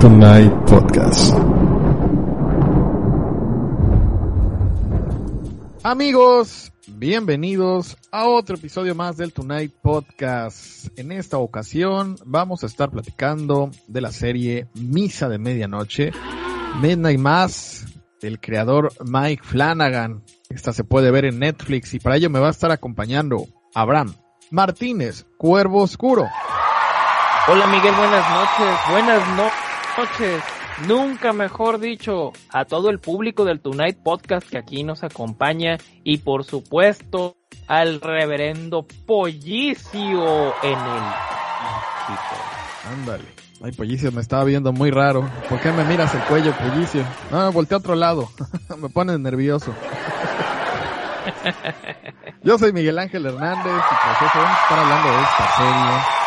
Tonight Podcast. Amigos, bienvenidos a otro episodio más del Tonight Podcast. En esta ocasión vamos a estar platicando de la serie Misa de Medianoche, Midnight Mass, del creador Mike Flanagan. Esta se puede ver en Netflix y para ello me va a estar acompañando Abraham Martínez, Cuervo Oscuro. Hola Miguel, buenas noches. Buenas no- noches. Nunca mejor dicho a todo el público del Tonight Podcast que aquí nos acompaña y por supuesto al reverendo Pollicio en el Ándale. Ay, Pollicio, me estaba viendo muy raro. ¿Por qué me miras el cuello, Pollicio? No, volteé a otro lado. me pones nervioso. Yo soy Miguel Ángel Hernández y pues eso, vamos a estar hablando de esta serie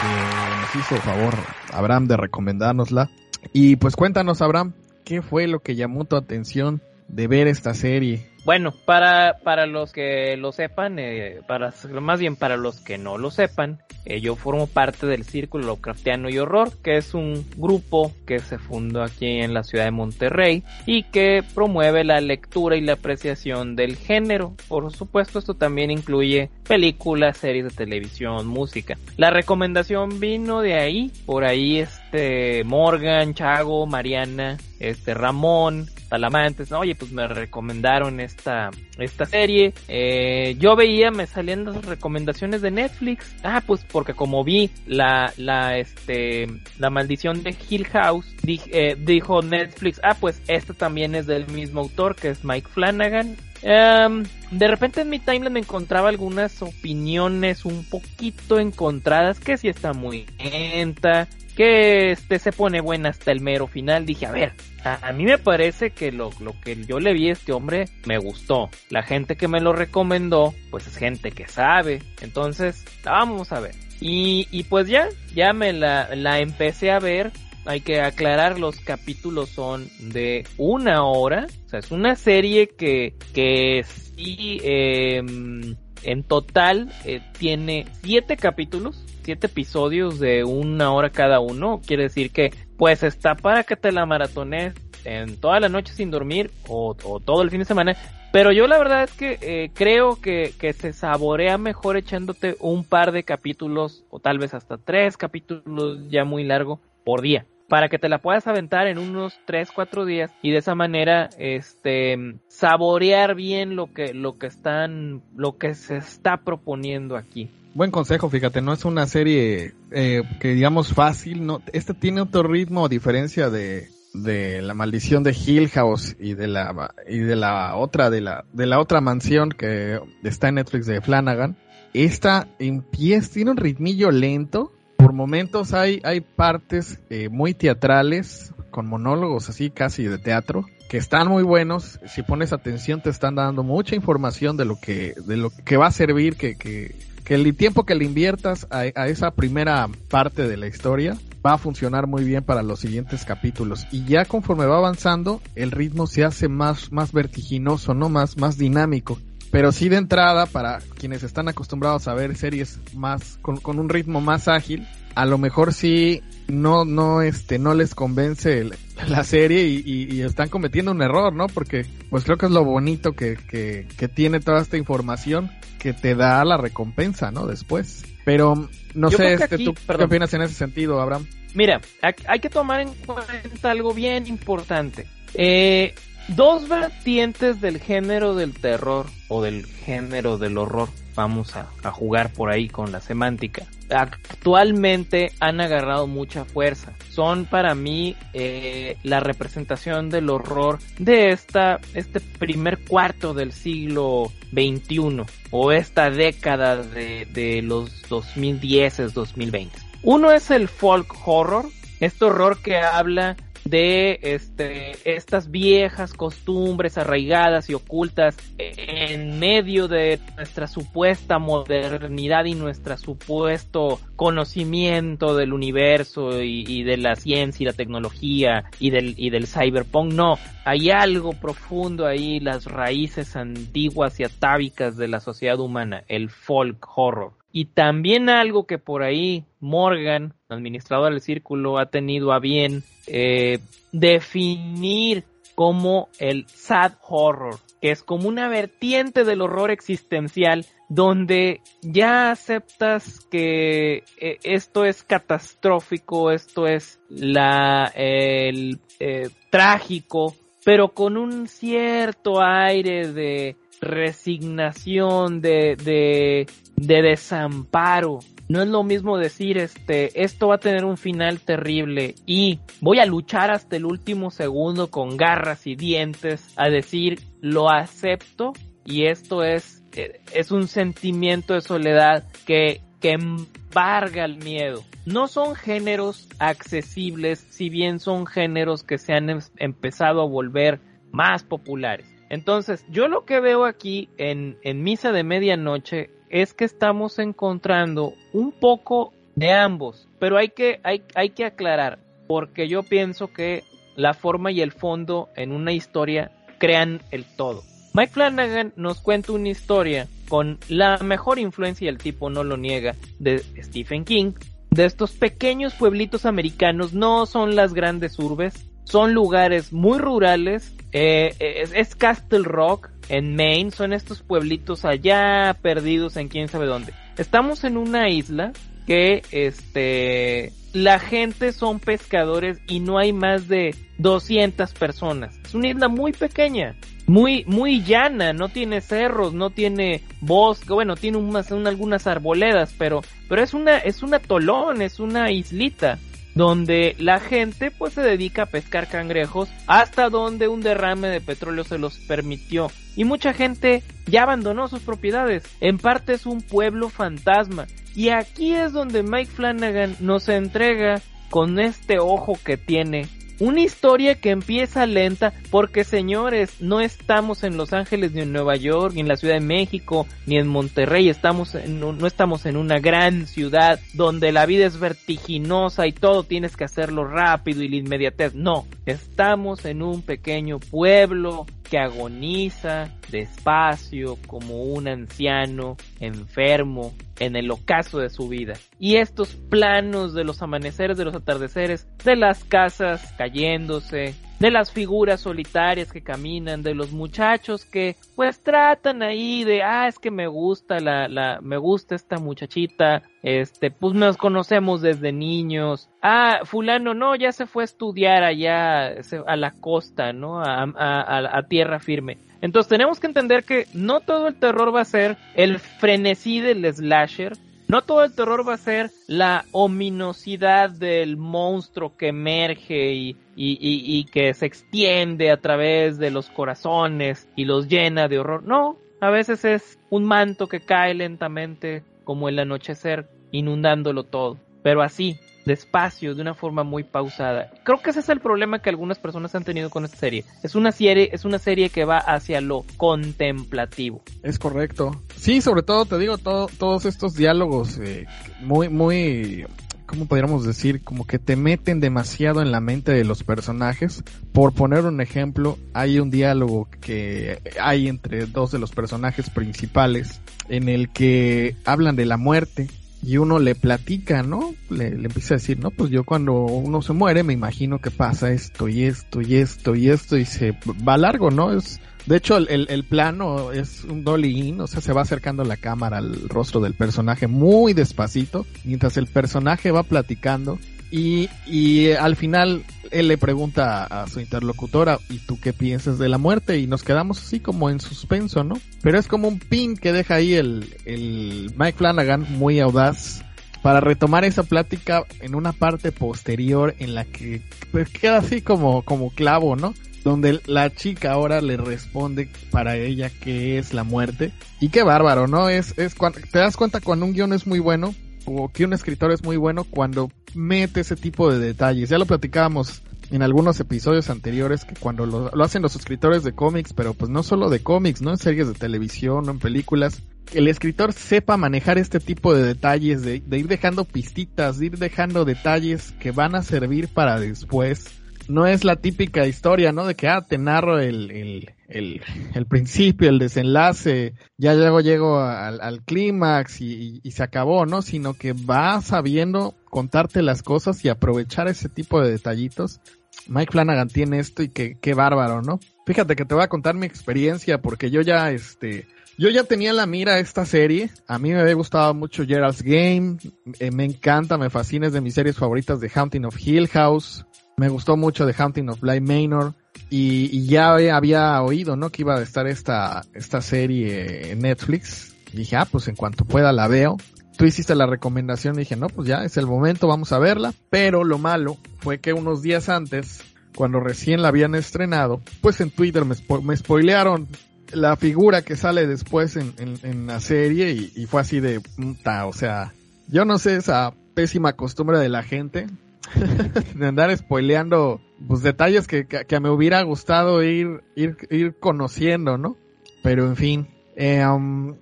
que nos hizo favor Abraham de recomendárnosla. Y pues cuéntanos, Abraham, ¿qué fue lo que llamó tu atención de ver esta serie? Bueno, para, para los que lo sepan, eh, para, más bien para los que no lo sepan, eh, yo formo parte del Círculo Lovecraftiano y Horror, que es un grupo que se fundó aquí en la ciudad de Monterrey y que promueve la lectura y la apreciación del género. Por supuesto, esto también incluye películas, series de televisión, música. La recomendación vino de ahí, por ahí este Morgan, Chago, Mariana, este Ramón, Talamantes, ¿no? oye, pues me recomendaron esta, esta serie. Eh, yo veía, me salían las recomendaciones de Netflix. Ah, pues porque como vi la, la, este, la maldición de Hill House, eh, dijo Netflix, ah, pues esta también es del mismo autor, que es Mike Flanagan. Em, de repente en mi timeline me encontraba algunas opiniones un poquito encontradas, que si está muy lenta, que este se pone buena hasta el mero final. Dije, a ver, a, mí me parece que lo, lo que yo le vi a este hombre me gustó. La gente que me lo recomendó, pues es gente que sabe. Entonces, vamos a ver. Y, y pues ya, ya me la, la empecé a ver. Hay que aclarar, los capítulos son de una hora. O sea, es una serie que, que sí, em, en total eh, tiene siete capítulos, siete episodios de una hora cada uno. Quiere decir que pues está para que te la maratones en toda la noche sin dormir o, todo el fin de semana. Pero yo la verdad es que eh, creo que, que se saborea mejor echándote un par de capítulos o tal vez hasta tres capítulos ya muy largo por día para que te la puedas aventar en unos 3, 4 días y de esa manera este saborear bien lo que lo que están lo que se está proponiendo aquí. Buen consejo, fíjate, no es una serie eh, que digamos fácil, no, este tiene otro ritmo a diferencia de, de la maldición de Hill House y de la y de la otra de la de la otra mansión que está en Netflix de Flanagan. Esta empieza tiene un ritmillo lento, por momentos hay hay partes eh, muy teatrales con monólogos así casi de teatro que están muy buenos. Si pones atención te están dando mucha información de lo que de lo que va a servir que que que el tiempo que le inviertas a, a, esa primera parte de la historia va a funcionar muy bien para los siguientes capítulos. Y ya conforme va avanzando el ritmo se hace más más vertiginoso no más más dinámico. Pero sí de entrada para quienes están acostumbrados a ver series más con, con un ritmo más ágil a lo mejor sí no no este no les convence el, la serie y, y, y, están cometiendo un error no porque pues creo que es lo bonito que, que, que tiene toda esta información que te da la recompensa, ¿no? Después. Pero no Yo sé, este, aquí- ¿tú perdón. qué opinas en ese sentido, Abraham? Mira, hay hay que tomar en cuenta algo bien importante. Eh, dos vertientes del género del terror o del género del horror vamos a, jugar por ahí con la semántica. Actualmente han agarrado mucha fuerza. Son para mí eh, la representación del horror de esta, este primer cuarto del siglo XXI o esta década de, de los 2010, 2020. Uno es el folk horror, este horror que habla de este, estas viejas costumbres arraigadas y ocultas en medio de nuestra supuesta modernidad y nuestro supuesto conocimiento del universo y, de la ciencia y la tecnología y del, y del cyberpunk. No, hay algo profundo ahí, las raíces antiguas y atávicas de la sociedad humana, el folk horror. Y también algo que por ahí Morgan, administrador del círculo, ha tenido a bien eh, definir como el sad horror, que es como una vertiente del horror existencial donde ya aceptas que eh, esto es catastrófico, esto es la el eh, trágico, pero con un cierto aire de resignación, de, de, de desamparo. No es lo mismo decir, este, esto va a tener un final terrible y voy a luchar hasta el último segundo con garras y dientes a decir, lo acepto y esto es, eh, es un sentimiento de soledad que, que embarga el miedo. No son géneros accesibles, si bien son géneros que se han em, empezado a volver más populares. Entonces, yo lo que veo aquí en, en Misa de Medianoche es que estamos encontrando un poco de ambos, pero hay que, hay, hay que aclarar, porque yo pienso que la forma y el fondo en una historia crean el todo. Mike Flanagan nos cuenta una historia con la mejor influencia, el tipo no lo niega, de Stephen King, de estos pequeños pueblitos americanos, no son las grandes urbes, son lugares muy rurales, eh, es, Castle Rock en Maine, son estos pueblitos allá perdidos en quién sabe dónde. Estamos en una isla que este la gente son pescadores y no hay más de 200 personas. Es una isla muy pequeña, muy muy llana, no tiene cerros, no tiene bosque, bueno, tiene unas, algunas arboledas, pero pero es una es un atolón, es una islita donde la gente pues se dedica a pescar cangrejos hasta donde un derrame de petróleo se los permitió. Y mucha gente ya abandonó sus propiedades. En parte es un pueblo fantasma. Y aquí es donde Mike Flanagan nos entrega con este ojo que tiene una historia que empieza lenta porque señores, no estamos en Los Ángeles ni en Nueva York, ni en la Ciudad de México, ni en Monterrey, estamos no estamos en una gran ciudad donde la vida es vertiginosa y todo tienes que hacerlo rápido y la inmediatez. No, estamos en un pequeño pueblo que agoniza despacio como un anciano enfermo en el ocaso de su vida. Y estos planos de los amaneceres, de los atardeceres, de las casas cayéndose, de las figuras solitarias que caminan, de los muchachos que pues tratan ahí de, ah, es que me gusta la, la, me gusta esta muchachita, este, pues nos conocemos desde niños, ah, fulano no, ya se fue a estudiar allá a la costa, ¿no? A, a, a tierra firme. Entonces tenemos que entender que no todo el terror va a ser el frenesí del slasher, no todo el terror va a ser la ominosidad del monstruo que emerge y, y, que se extiende a través de los corazones y los llena de horror. No, a veces es un manto que cae lentamente como el anochecer, inundándolo todo. Pero así, despacio, de una forma muy pausada. Creo que ese es el problema que algunas personas han tenido con esta serie. Es una serie, es una serie que va hacia lo contemplativo. Es correcto. Sí, sobre todo te digo todos estos diálogos eh, muy, muy ¿cómo podríamos decir? Como que te meten demasiado en la mente de los personajes. Por poner un ejemplo, hay un diálogo que hay entre dos de los personajes principales en el que hablan de la muerte y uno le platica, ¿no? Le, empieza a decir, no, pues yo cuando uno se muere me imagino que pasa esto y esto y esto y esto y se va largo, ¿no? Es, de hecho, el, el, plano es un dolly in, o sea, se va acercando la cámara al rostro del personaje muy despacito, mientras el personaje va platicando Y, y al final él le pregunta a, su interlocutora, ¿y tú qué piensas de la muerte? Y nos quedamos así como en suspenso, ¿no? Pero es como un pin que deja ahí el, el Mike Flanagan muy audaz para retomar esa plática en una parte posterior en la que pues, queda así como, como clavo, ¿no? Donde la chica ahora le responde para ella que es la muerte. Y qué bárbaro, ¿no? Es, es cuando, te das cuenta cuando un guion es muy bueno o que un escritor es muy bueno cuando mete ese tipo de detalles. Ya lo platicábamos en algunos episodios anteriores que cuando lo, hacen los escritores de cómics, pero pues no solo de cómics, ¿no? En series de televisión o en películas, el escritor sepa manejar este tipo de detalles, de, ir dejando pistitas, de ir dejando detalles que van a servir para después. No es la típica historia, ¿no? De que, ah, te narro el, el, el, el principio, el desenlace, ya luego llego al, al clímax y, y, se acabó, ¿no? Sino que va sabiendo contarte las cosas y aprovechar ese tipo de detallitos. Mike Flanagan tiene esto y que, qué bárbaro, ¿no? Fíjate que te voy a contar mi experiencia porque yo ya, este, yo ya tenía la mira esta serie. A mí me había gustado mucho Gerald's Game. Eh, me encanta, me fascina, es de mis series favoritas de Haunting of Hill House. Me gustó mucho de Haunting of Bly Manor. Y, ya había oído, ¿no? Que iba a estar esta, esta serie en Netflix. Y dije, ah, pues en cuanto pueda la veo. Tú hiciste la recomendación y dije, no, pues ya es el momento, vamos a verla. Pero lo malo fue que unos días antes, cuando recién la habían estrenado, pues en Twitter me, me spoilearon la figura que sale después en, en, la serie y, fue así de puta, o sea, yo no sé esa pésima costumbre de la gente de andar spoileando pues detalles que, que, me hubiera gustado ir, ir, ir conociendo, ¿no? Pero en fin, eh, um,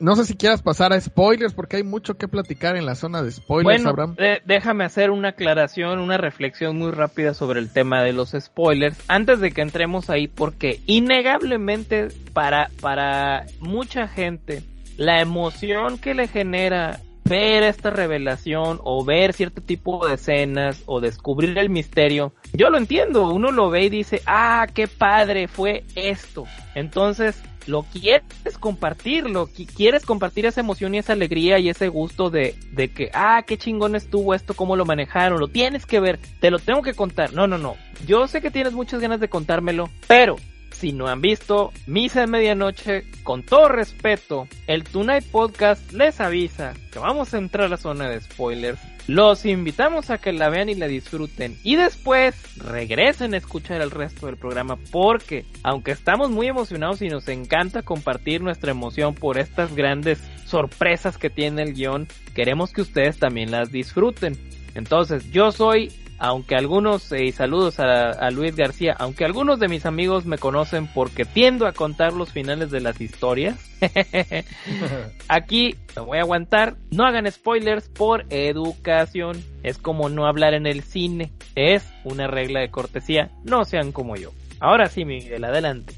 no sé si quieras pasar a spoilers porque hay mucho que platicar en la zona de spoilers, Abraham. déjame hacer una aclaración, una reflexión muy rápida sobre el tema de los spoilers antes de que entremos ahí porque innegablemente para para mucha gente la emoción que le genera ver esta revelación o ver cierto tipo de escenas o descubrir el misterio, yo lo entiendo, uno lo ve y dice, ah, qué padre fue esto. Entonces, lo quieres compartirlo, quieres compartir esa emoción y esa alegría y ese gusto de, de que, ah, qué chingón estuvo esto, cómo lo manejaron, lo tienes que ver, te lo tengo que contar. No, no, no. Yo sé que tienes muchas ganas de contármelo, pero si no han visto Misa de Medianoche, con todo respeto, el Tonight Podcast les avisa que vamos a entrar a la zona de spoilers. Los invitamos a que la vean y la disfruten y después regresen a escuchar el resto del programa porque aunque estamos muy emocionados y nos encanta compartir nuestra emoción por estas grandes sorpresas que tiene el guion, queremos que ustedes también las disfruten. Entonces, yo soy aunque algunos, eh, y saludos a, Luis García, aunque algunos de mis amigos me conocen porque tiendo a contar los finales de las historias, aquí me voy a aguantar, no hagan spoilers por educación, es como no hablar en el cine, es una regla de cortesía, no sean como yo. Ahora sí, Miguel, adelante.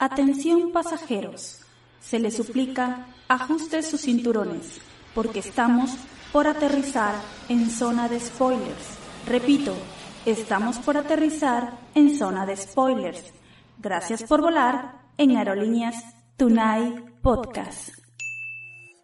Atención pasajeros, se les suplica ajuste sus cinturones, porque estamos por aterrizar en zona de spoilers. Repito, estamos por aterrizar en zona de spoilers. Gracias por volar en Aerolíneas Tonight Podcast.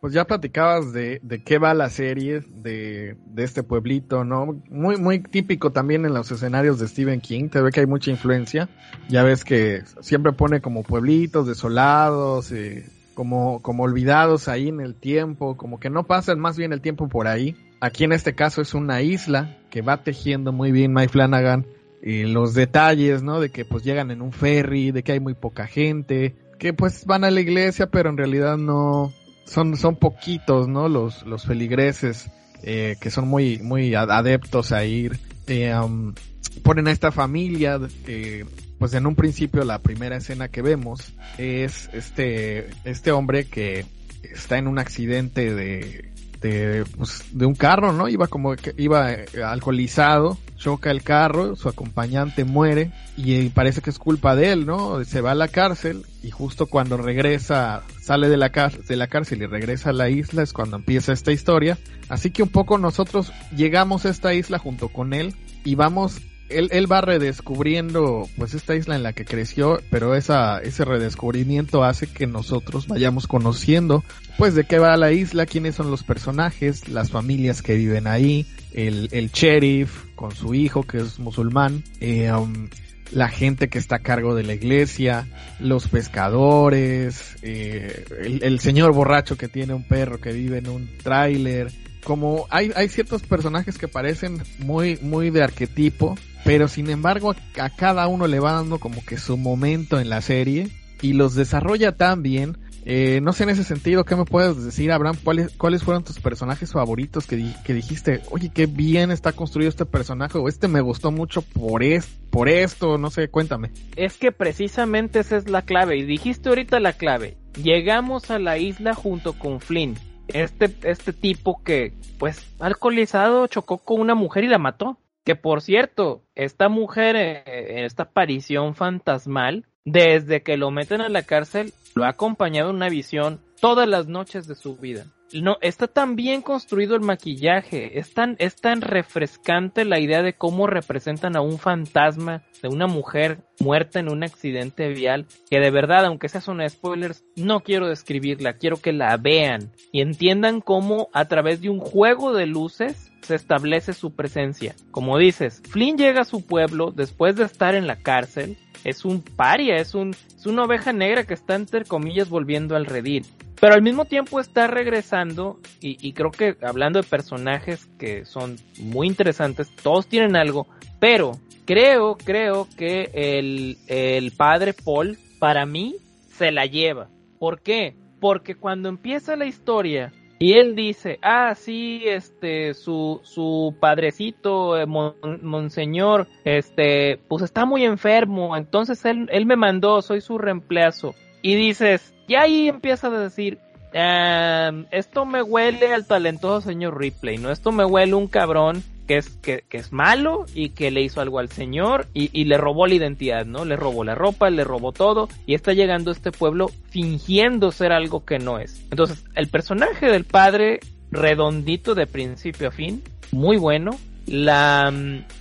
Pues ya platicabas de, de qué va la serie de, de, este pueblito, ¿no? Muy, muy típico también en los escenarios de Stephen King, te ve que hay mucha influencia. Ya ves que siempre pone como pueblitos desolados, eh, como, como olvidados ahí en el tiempo, como que no pasan más bien el tiempo por ahí. Aquí en este caso es una isla que va tejiendo muy bien Mike Flanagan y los detalles, ¿no? De que pues llegan en un ferry, de que hay muy poca gente, que pues van a la iglesia, pero en realidad no, son, son poquitos, ¿no? Los, los feligreses, eh, que son muy, muy adeptos a ir. Eh, um, ponen a esta familia que pues en un principio la primera escena que vemos es este, este hombre que está en un accidente de, de, pues, de un carro, ¿no? Iba como iba eh, alcoholizado, choca el carro, su acompañante muere y parece que es culpa de él, ¿no? Se va a la cárcel y justo cuando regresa, sale de la, de la cárcel y regresa a la isla es cuando empieza esta historia. Así que un poco nosotros llegamos a esta isla junto con él y vamos él, va redescubriendo pues esta isla en la que creció, pero esa, ese redescubrimiento hace que nosotros vayamos conociendo pues de qué va la isla, quiénes son los personajes, las familias que viven ahí, el, el sheriff con su hijo que es musulmán, eh, um, la gente que está a cargo de la iglesia, los pescadores, eh, el, el señor borracho que tiene un perro que vive en un tráiler, como hay, hay ciertos personajes que parecen muy, muy de arquetipo, pero sin embargo a, cada uno le va dando como que su momento en la serie y los desarrolla tan bien. Eh, no sé en ese sentido, ¿qué me puedes decir, Abraham? ¿Cuáles, cuáles fueron tus personajes favoritos que, que dijiste, oye, qué bien está construido este personaje, o este me gustó mucho por, es, por esto, no sé, cuéntame. Es que precisamente esa es la clave. Y dijiste ahorita la clave. Llegamos a la isla junto con Flynn. Este, este tipo que, pues, alcoholizado, chocó con una mujer y la mató. Que por cierto, esta mujer, eh, esta aparición fantasmal, desde que lo meten a la cárcel, lo ha acompañado en una visión todas las noches de su vida. No, está tan bien construido el maquillaje, es tan, es tan refrescante la idea de cómo representan a un fantasma de una mujer muerta en un accidente vial, que de verdad, aunque sea son spoilers, no quiero describirla, quiero que la vean y entiendan cómo a través de un juego de luces se establece su presencia. Como dices, Flynn llega a su pueblo después de estar en la cárcel, es un paria, es, un, es una oveja negra que está entre comillas volviendo al redil. Pero al mismo tiempo está regresando y, creo que hablando de personajes que son muy interesantes, todos tienen algo, pero creo, creo que el, el padre Paul para mí se la lleva. ¿Por qué? Porque cuando empieza la historia y él dice, ah, sí, este, su, su padrecito, eh, mon, monseñor, este, pues está muy enfermo, entonces él, él me mandó, soy su reemplazo. Y dices, y ahí empieza a decir, um, esto me huele al talentoso señor Ripley, ¿no? Esto me huele un cabrón que es, que, que es malo y que le hizo algo al señor y, y, le robó la identidad, ¿no? Le robó la ropa, le robó todo y está llegando a este pueblo fingiendo ser algo que no es. Entonces, el personaje del padre redondito de principio a fin, muy bueno. La,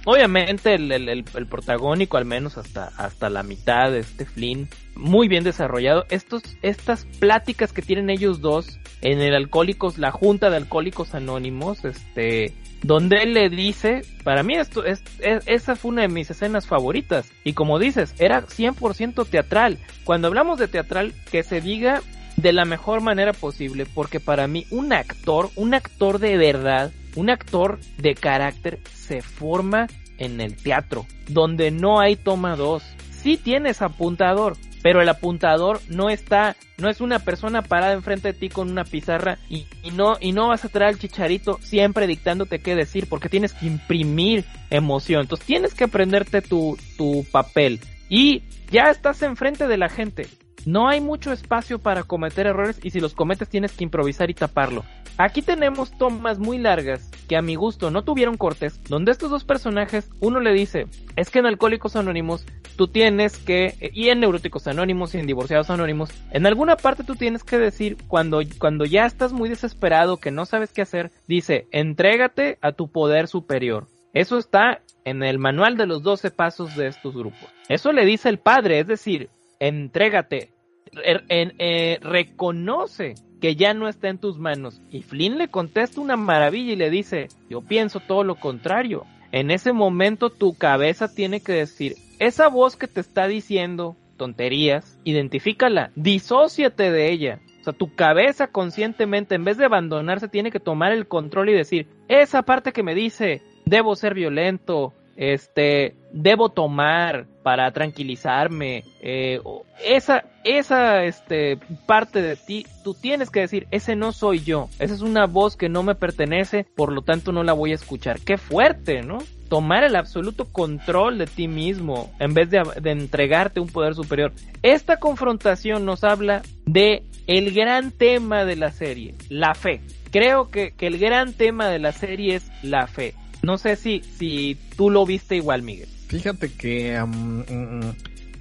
obviamente el, el, el, el protagónico, al menos hasta, hasta la mitad de este Flynn, muy bien desarrollado. Estos, estas pláticas que tienen ellos dos en el Alcohólicos, la Junta de Alcohólicos Anónimos, este, donde él le dice, para mí esto es, es, esa fue una de mis escenas favoritas. Y como dices, era 100% teatral. Cuando hablamos de teatral, que se diga de la mejor manera posible, porque para mí un actor, un actor de verdad, un actor de carácter se forma en el teatro, donde no hay toma dos. Sí tienes apuntador, pero el apuntador no está, no es una persona parada enfrente de ti con una pizarra y, no, y no vas a traer al chicharito siempre dictándote qué decir, porque tienes que imprimir emoción. Entonces tienes que aprenderte tu papel. Y ya estás enfrente de la gente. No hay mucho espacio para cometer errores y si los cometes tienes que improvisar y taparlo. Aquí tenemos tomas muy largas que a mi gusto no tuvieron cortes, donde estos dos personajes, uno le dice, es que en Alcohólicos Anónimos tú tienes que, y en Neuróticos Anónimos y en Divorciados Anónimos, en alguna parte tú tienes que decir, cuando, cuando ya estás muy desesperado, que no sabes qué hacer, dice, entrégate a tu poder superior. Eso está en el manual de los 12 pasos de estos grupos. Eso le dice el padre, es decir, entrégate, er, eh, reconoce que ya no está en tus manos. Y Flynn le contesta una maravilla y le dice, yo pienso todo lo contrario. En ese momento tu cabeza tiene que decir, esa voz que te está diciendo tonterías, identifícala, disóciate de ella. O sea, tu cabeza conscientemente, en vez de abandonarse, tiene que tomar el control y decir, esa parte que me dice, debo ser violento, este, debo tomar para tranquilizarme, eh, esa, esa, este, parte de ti, tú tienes que decir, ese no soy yo, esa es una voz que no me pertenece, por lo tanto no la voy a escuchar. Qué fuerte, ¿no? Tomar el absoluto control de ti mismo en vez de, de entregarte un poder superior. Esta confrontación nos habla de el gran tema de la serie, la fe. Creo que, que el gran tema de la serie es la fe. No sé si, si tú lo viste igual, Miguel. Fíjate que um,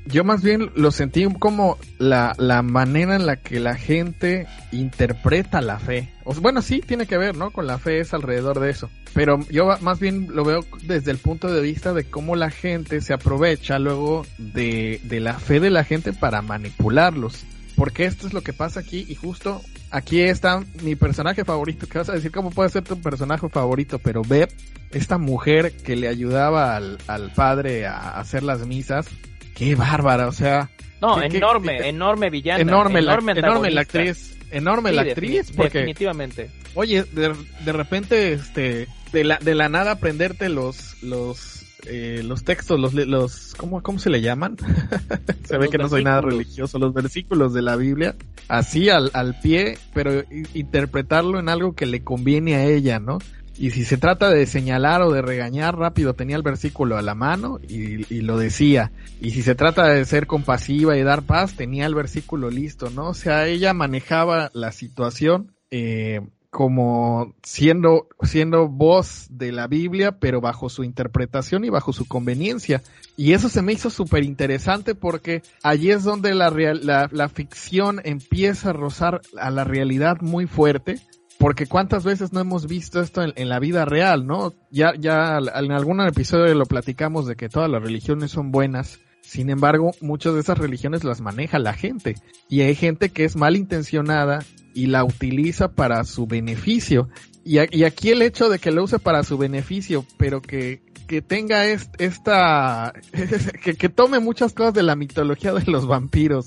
yo más bien lo sentí como la, la manera en la que la gente interpreta la fe. Bueno, sí, tiene que ver, ¿no? Con la fe es alrededor de eso. Pero yo más bien lo veo desde el punto de vista de cómo la gente se aprovecha luego de, de la fe de la gente para manipularlos. Porque esto es lo que pasa aquí y justo aquí está mi personaje favorito. ¿Qué vas a decir? ¿Cómo puede ser tu personaje favorito? Pero Beth, esta mujer que le ayudaba al, al padre a hacer las misas, qué bárbara, o sea. No, qué- enorme, qué- enorme villana. enorme, la, enorme, enorme la actriz, enorme Sí, la actriz, porque Definitivamente. Oye, de, de repente, este, de la, de la nada aprenderte los, los, eh, los textos, los, los, ¿cómo, cómo se le llaman? se ve que no soy nada religioso, los versículos de la Biblia, así al, al pie, pero interpretarlo en algo que le conviene a ella, ¿no? Y si se trata de señalar o de regañar rápido, tenía el versículo a la mano y, y lo decía. Y si se trata de ser compasiva y dar paz, tenía el versículo listo, ¿no? O sea, ella manejaba la situación eh, como siendo, siendo voz de la Biblia, pero bajo su interpretación y bajo su conveniencia. Y eso se me hizo súper interesante porque allí es donde la, real- la, la ficción empieza a rozar a la realidad muy fuerte. Porque cuántas veces no hemos visto esto en, en la vida real, ¿no? Ya, ya en algún episodio lo platicamos de que todas las religiones son buenas. Sin embargo, muchas de esas religiones las maneja la gente. Y hay gente que es malintencionada y la utiliza para su beneficio. Y, aquí el hecho de que lo use para su beneficio, pero que, que tenga est- esta, que, tome muchas cosas de la mitología de los vampiros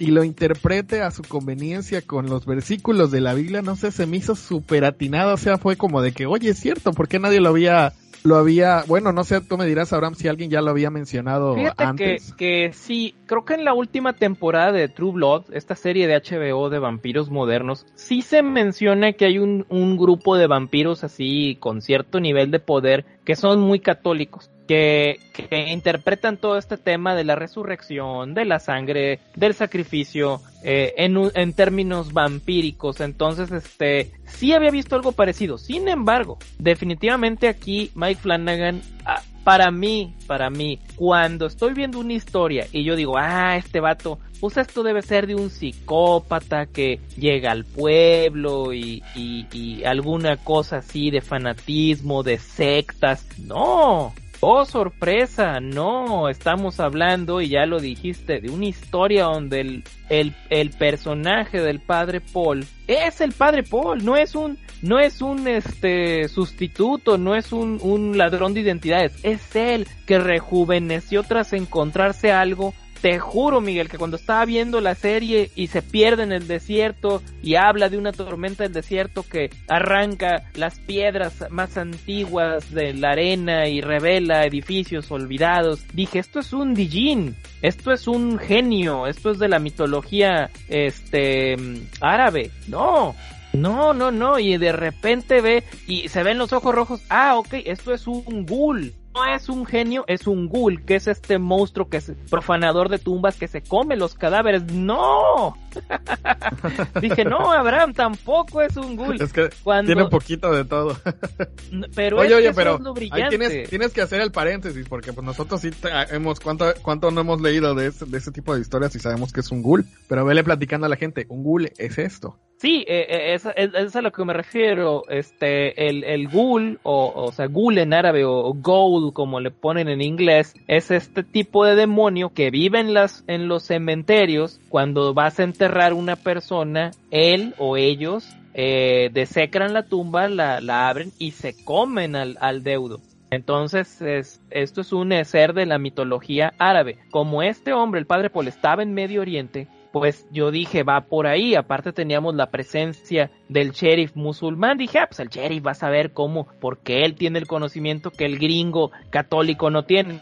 y lo interprete a su conveniencia con los versículos de la Biblia, no sé, se me hizo súper atinado, o sea, fue como de que, oye, es cierto, ¿por qué nadie lo había, lo había, bueno, no sé, tú me dirás, Abraham, si alguien ya lo había mencionado Fíjate que, antes. que sí, creo que en la última temporada de True Blood, esta serie de HBO de vampiros modernos, sí se menciona que hay un, un grupo de vampiros así con cierto nivel de poder que son muy católicos. Que, que interpretan todo este tema de la resurrección, de la sangre, del sacrificio, eh, en, en términos vampíricos. Entonces, este, sí había visto algo parecido. Sin embargo, definitivamente aquí Mike Flanagan, ah, para mí, para mí, cuando estoy viendo una historia y yo digo, ah, este vato, pues esto debe ser de un psicópata que llega al pueblo y, y, y alguna cosa así de fanatismo, de sectas. No, Oh, sorpresa, no, estamos hablando, y ya lo dijiste, de una historia donde el, el, el personaje del padre Paul es el padre Paul, no es un, no es un este sustituto, no es un, un ladrón de identidades, es él que rejuveneció tras encontrarse algo te juro, Miguel, que cuando estaba viendo la serie y se pierde en el desierto y habla de una tormenta del desierto que arranca las piedras más antiguas de la arena y revela edificios olvidados, dije, esto es un Dijin, esto es un genio, esto es de la mitología este árabe. No, no, no, no, y de repente ve y se ven los ojos rojos. Ah, ok, esto es un ghoul. No es un genio, es un ghoul, que es este monstruo que es profanador de tumbas que se come los cadáveres. No. Dije, no, Abraham, tampoco es un ghoul. Es que Cuando- tiene un poquito de todo. Pero oye, es oye, pero es lo ahí brillante. tienes, tienes que hacer el paréntesis, porque pues nosotros sí te- hemos, ¿cuánto, cuánto no hemos leído de ese, de ese tipo de historias y sabemos que es un ghoul? Pero vele platicando a la gente, un ghoul es esto. Sí, eh, eh, es, es- a lo que me refiero. Este, el, el ghoul, o, o sea, ghoul en árabe, o, o como le ponen en inglés, es este tipo de demonio que vive en, las, en los cementerios. Cuando vas a enterrar una persona, él o ellos eh, desecran la tumba, la, la abren y se comen al, al deudo. Entonces, es, esto es un ser de la mitología árabe. Como este hombre, el padre Paul, estaba en Medio Oriente, pues yo dije, va por ahí. Aparte teníamos la presencia del sheriff musulmán. Dije, ah, pues el sheriff va a saber cómo, porque él tiene el conocimiento que el gringo católico no tiene.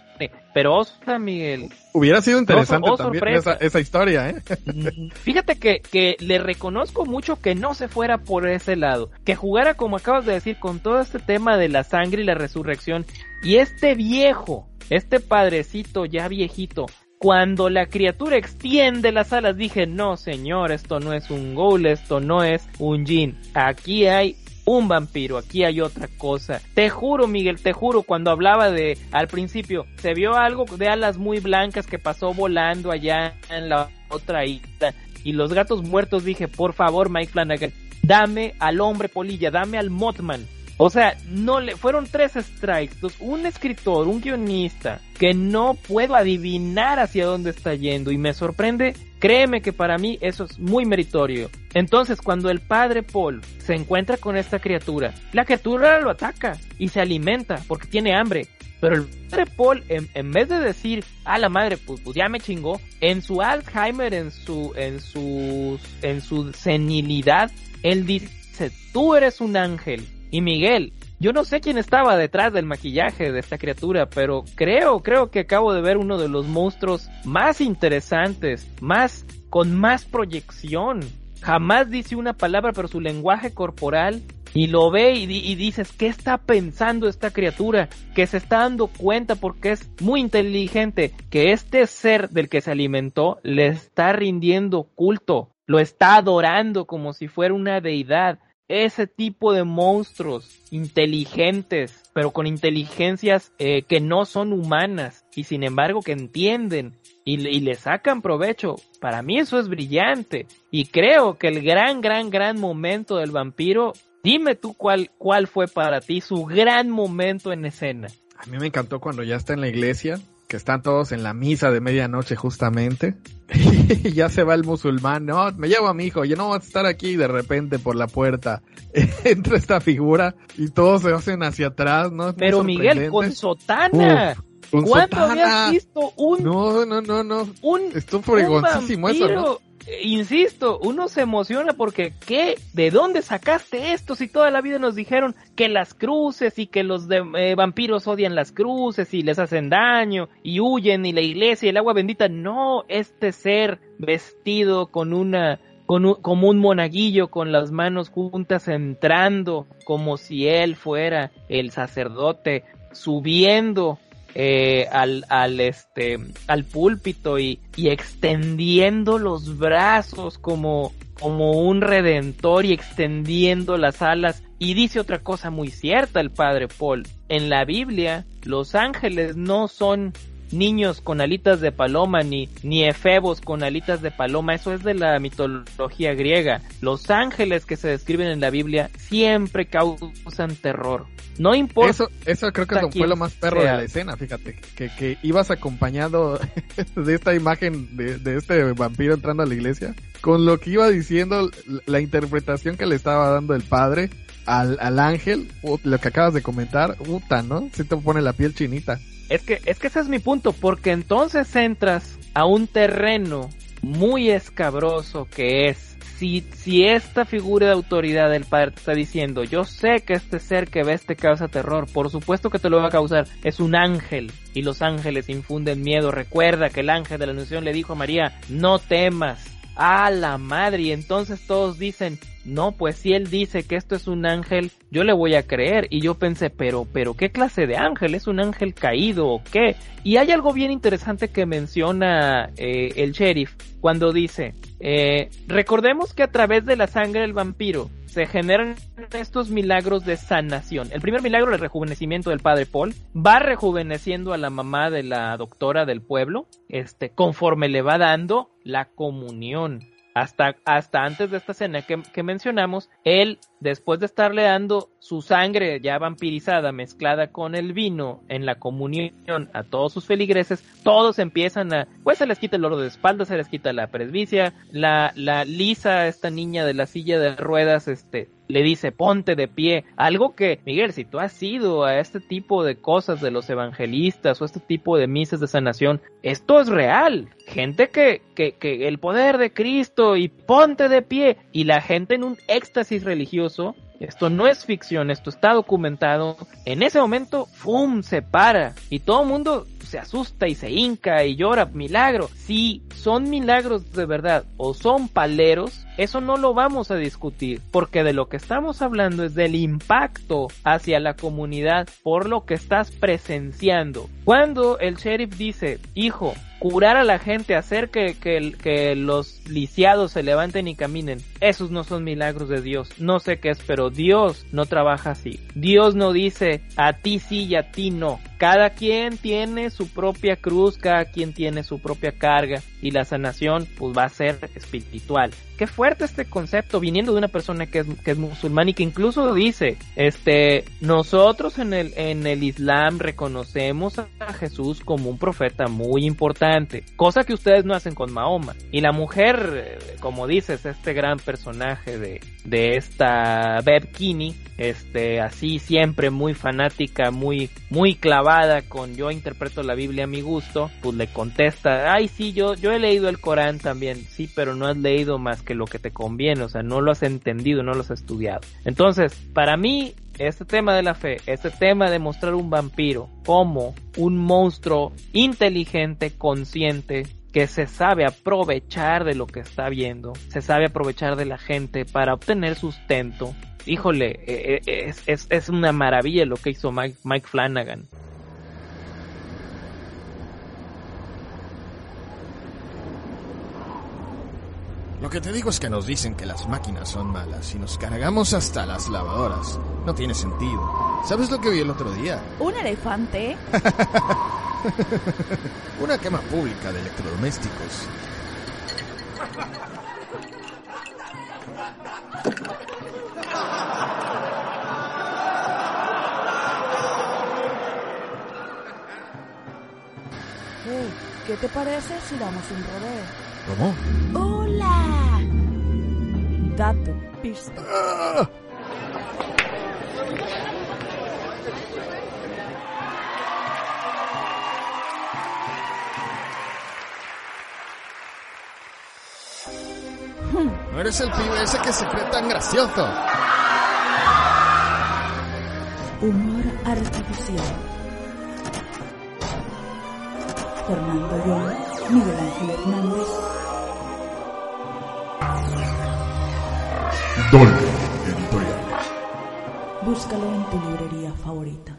Pero, osa, Miguel, Hubiera sido interesante oh, también esa, esa historia, ¿eh? Fíjate que, que le reconozco mucho que no se fuera por ese lado, que jugara como acabas de decir con todo este tema de la sangre y la resurrección y este viejo, este padrecito ya viejito, cuando la criatura extiende las alas dije no señor, esto no es un ghoul, esto no es un jin, aquí hay un vampiro, aquí hay otra cosa. Te juro, Miguel, te juro, cuando hablaba de, al principio, se vio algo de alas muy blancas que pasó volando allá en la otra isla. Y los gatos muertos dije, por favor, Mike Flanagan, dame al hombre polilla, dame al Mothman. O sea, no le fueron tres strikes, un escritor, un guionista que no puedo adivinar hacia dónde está yendo y me sorprende, créeme que para mí eso es muy meritorio. Entonces, cuando el padre Paul se encuentra con esta criatura, la criatura lo ataca y se alimenta porque tiene hambre. Pero el padre Paul, en, vez de decir, a la madre, pues, pues, ya me chingó, en su Alzheimer, en su, en su, en su senilidad, él dice, tú eres un ángel y Miguel, yo no sé quién estaba detrás del maquillaje de esta criatura, pero creo, creo que acabo de ver uno de los monstruos más interesantes, más, con más proyección. Jamás dice una palabra, pero su lenguaje corporal y lo ve y, y, dices, ¿qué está pensando esta criatura? Que se está dando cuenta porque es muy inteligente, que este ser del que se alimentó le está rindiendo culto, lo está adorando como si fuera una deidad ese tipo de monstruos inteligentes, pero con inteligencias eh, que no son humanas y sin embargo que entienden y, le sacan provecho. Para mí eso es brillante y creo que el gran, gran, gran momento del vampiro, dime tú cuál, cuál fue para ti su gran momento en escena. A mí me encantó cuando ya está en la iglesia que están todos en la misa de medianoche justamente. y ya se va el musulmán, no, me llevo a mi hijo, yo no voy a estar aquí de repente por la puerta entra esta figura y todos se hacen hacia atrás, ¿no? Pero Miguel, con sotana. ¿Cuándo habías visto un... No, no, no, no. Un, Esto fregoncísimo eso, ¿no? Insisto, uno se emociona porque ¿qué? ¿De dónde sacaste esto? Si toda la vida nos dijeron que las cruces y que los eh, vampiros odian las cruces y les hacen daño y huyen y la iglesia y el agua bendita. No, este ser vestido con una con como un monaguillo con las manos juntas entrando como si él fuera el sacerdote subiendo eh, al, al, este, al púlpito y, y, extendiendo los brazos como, como un redentor y extendiendo las alas. Y dice otra cosa muy cierta el padre Paul. En la Biblia, los ángeles no son niños con alitas de paloma ni, ni efebos con alitas de paloma. Eso es de la mitología griega. Los ángeles que se describen en la Biblia siempre causan terror. No importa. Eso, eso creo que fue lo más perro de la escena, fíjate. Que, que ibas acompañado de esta imagen de, de este vampiro entrando a la iglesia. Con lo que iba diciendo, la interpretación que le estaba dando el padre al, al ángel, lo que acabas de comentar, puta, ¿no? Si te pone la piel chinita. Es que, es que ese es mi punto, porque entonces entras a un terreno muy escabroso que es si, si esta figura de autoridad del padre te está diciendo, yo sé que este ser que ves te causa terror, por supuesto que te lo va a causar, es un ángel y los ángeles infunden miedo. Recuerda que el ángel de la Anunciación le dijo a María, no temas. A la madre, y entonces todos dicen, no, pues si él dice que esto es un ángel, yo le voy a creer. Y yo pensé, pero, pero, ¿qué clase de ángel? ¿Es un ángel caído o qué? Y hay algo bien interesante que menciona eh, el sheriff cuando dice, eh, recordemos que a través de la sangre del vampiro se generan estos milagros de sanación. El primer milagro, el rejuvenecimiento del padre Paul, va rejuveneciendo a la mamá de la doctora del pueblo, este, conforme le va dando la comunión hasta, hasta antes de esta escena que, que, mencionamos, él, después de estarle dando su sangre ya vampirizada, mezclada con el vino en la comunión a todos sus feligreses, todos empiezan a, pues se les quita el oro de espalda, se les quita la presbicia, la, la Lisa, esta niña de la silla de ruedas, este, le dice ponte de pie, algo que, Miguel, si tú has ido a este tipo de cosas de los evangelistas o este tipo de misas de sanación, esto es real. Gente que, que, que el poder de Cristo y ponte de pie y la gente en un éxtasis religioso esto no es ficción, esto está documentado. En ese momento, ¡fum! se para y todo el mundo se asusta y se hinca y llora. Milagro. Si son milagros de verdad o son paleros, eso no lo vamos a discutir, porque de lo que estamos hablando es del impacto hacia la comunidad por lo que estás presenciando. Cuando el sheriff dice, hijo, hijo curar a la gente, hacer que, que, los lisiados se levanten y caminen. Esos no son milagros de Dios. No sé qué es, pero Dios no trabaja así. Dios no dice a ti sí y a ti no. Cada quien tiene su propia cruz, cada quien tiene su propia carga y la sanación pues va a ser espiritual. Qué fuerte este concepto viniendo de una persona que es, que es musulmán y que incluso dice, este, nosotros en el, en el Islam reconocemos a Jesús como un profeta muy importante, cosa que ustedes no hacen con Mahoma. Y la mujer, eh, como dices, este gran personaje de, de esta Beb Kini, este, así siempre muy fanática, muy, muy clavada con yo interpreto la Biblia a mi gusto, pues le contesta, ay sí, yo, yo he leído el Corán también, sí, pero no has leído más que lo que te conviene, o sea, no lo has entendido, no lo has estudiado. Entonces, para mí, este tema de la fe, este tema de mostrar un vampiro como un monstruo inteligente, consciente, que se sabe aprovechar de lo que está viendo, se sabe aprovechar de la gente para obtener sustento. Híjole, eh, eh, es, es, es una maravilla lo que hizo Mike, Mike Flanagan. Lo que te digo es que nos dicen que las máquinas son malas y nos cargamos hasta las lavadoras. No tiene sentido. ¿Sabes lo que vi el otro día? ¿Un elefante? Una quema pública de electrodomésticos. Hey, ¿Qué te parece si damos un rodeo? ¿Cómo? ¡Hola! Dato, pista. ¡Ah! No eres el pibe ese que se cree tan gracioso. Humor artificial. Fernando Young, Miguel Ángel Hernández. Dolby Editorial. Búscalo en tu librería favorita.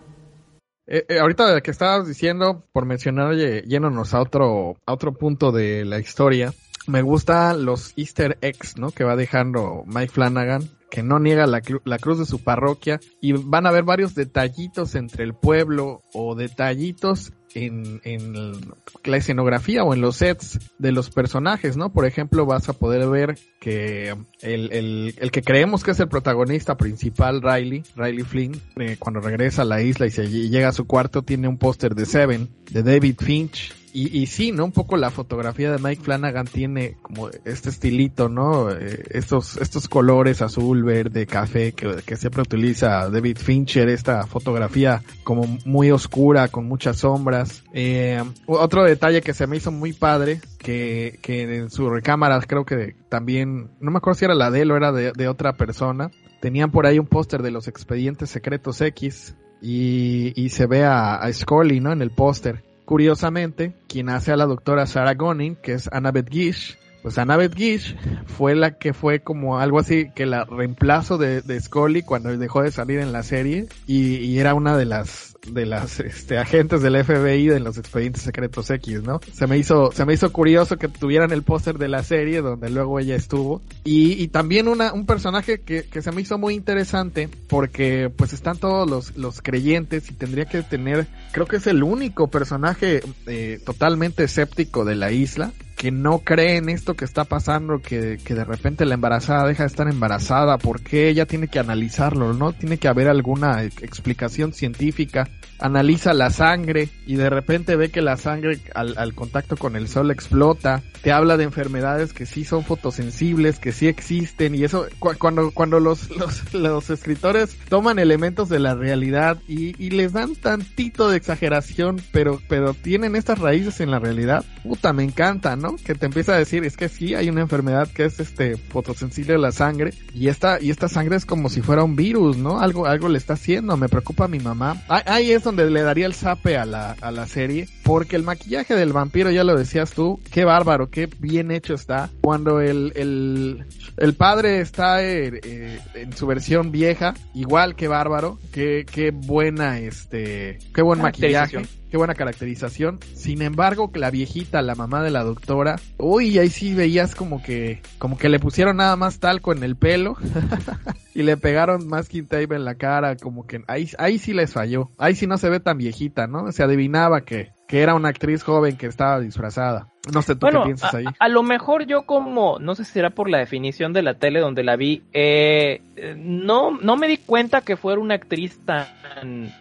Eh, eh, ahorita que estabas diciendo, por mencionar, yéndonos a otro, a otro punto de la historia, me gustan los easter eggs, ¿no? Que va dejando Mike Flanagan, que no niega la, cru- la cruz de su parroquia, y van a haber varios detallitos entre el pueblo o detallitos en, en la escenografía o en los sets de los personajes, ¿no? Por ejemplo, vas a poder ver que el, el, el que creemos que es el protagonista principal, Riley, Riley Flynn, eh, cuando regresa a la isla y se y llega a su cuarto, tiene un póster de Seven, de David Finch. Y, y sí, ¿no? Un poco la fotografía de Mike Flanagan tiene como este estilito, ¿no? Eh, estos, estos colores azul, verde, café que, siempre utiliza David Fincher, esta fotografía como muy oscura, con muchas sombras. Eh, otro detalle que se me hizo muy padre, que, que en su recámara creo que también, no me acuerdo si era la de él o era de, de otra persona, tenían por ahí un póster de los expedientes secretos X y, y se ve a, a Scully, ¿no? En el póster. Curiosamente, quien hace a la doctora Sarah Gonin, que es Annabeth Gish, pues Annabeth Gish fue la que fue como algo así que la reemplazo de, de Scully cuando dejó de salir en la serie y, y era una de las de las este, agentes del FBI de los expedientes secretos X, ¿no? Se me hizo se me hizo curioso que tuvieran el póster de la serie donde luego ella estuvo y, y también una un personaje que, que se me hizo muy interesante porque pues están todos los los creyentes y tendría que tener creo que es el único personaje eh, totalmente escéptico de la isla que no cree en esto que está pasando, que, que de repente la embarazada deja de estar embarazada, porque ella tiene que analizarlo, ¿no? Tiene que haber alguna ex- explicación científica. Analiza la sangre y de repente ve que la sangre al, contacto con el sol explota. Te habla de enfermedades que sí son fotosensibles, que sí existen y eso cu- cuando cuando los, los, escritores toman elementos de la realidad y, les dan tantito de exageración, pero pero tienen estas raíces en la realidad. Puta, me encanta, ¿no? ¿no? Que te empieza a decir, es que sí, hay una enfermedad que es este fotosensible a la sangre y esta, y esta sangre es como si fuera un virus, ¿no? Algo, algo le está haciendo, me preocupa a mi mamá. Ahí es donde le daría el zape a la, a la serie, porque el maquillaje del vampiro, ya lo decías tú, qué bárbaro, qué bien hecho está. Cuando el, el, el padre está eh, eh, en su versión vieja, igual que bárbaro, qué, qué buena, este, qué buen maquillaje qué buena caracterización. Sin embargo, la viejita, la mamá de la doctora, uy, ahí sí veías como que, como que le pusieron nada más talco en el pelo y le pegaron masking tape en la cara, como que ahí, ahí sí les falló. Ahí sí no se ve tan viejita, ¿no? Se adivinaba que, que era una actriz joven que estaba disfrazada. No sé tú qué piensas ahí. A, lo mejor yo como, no sé si será por la definición de la tele donde la vi, eh, no, no me di cuenta que fuera una actriz tan,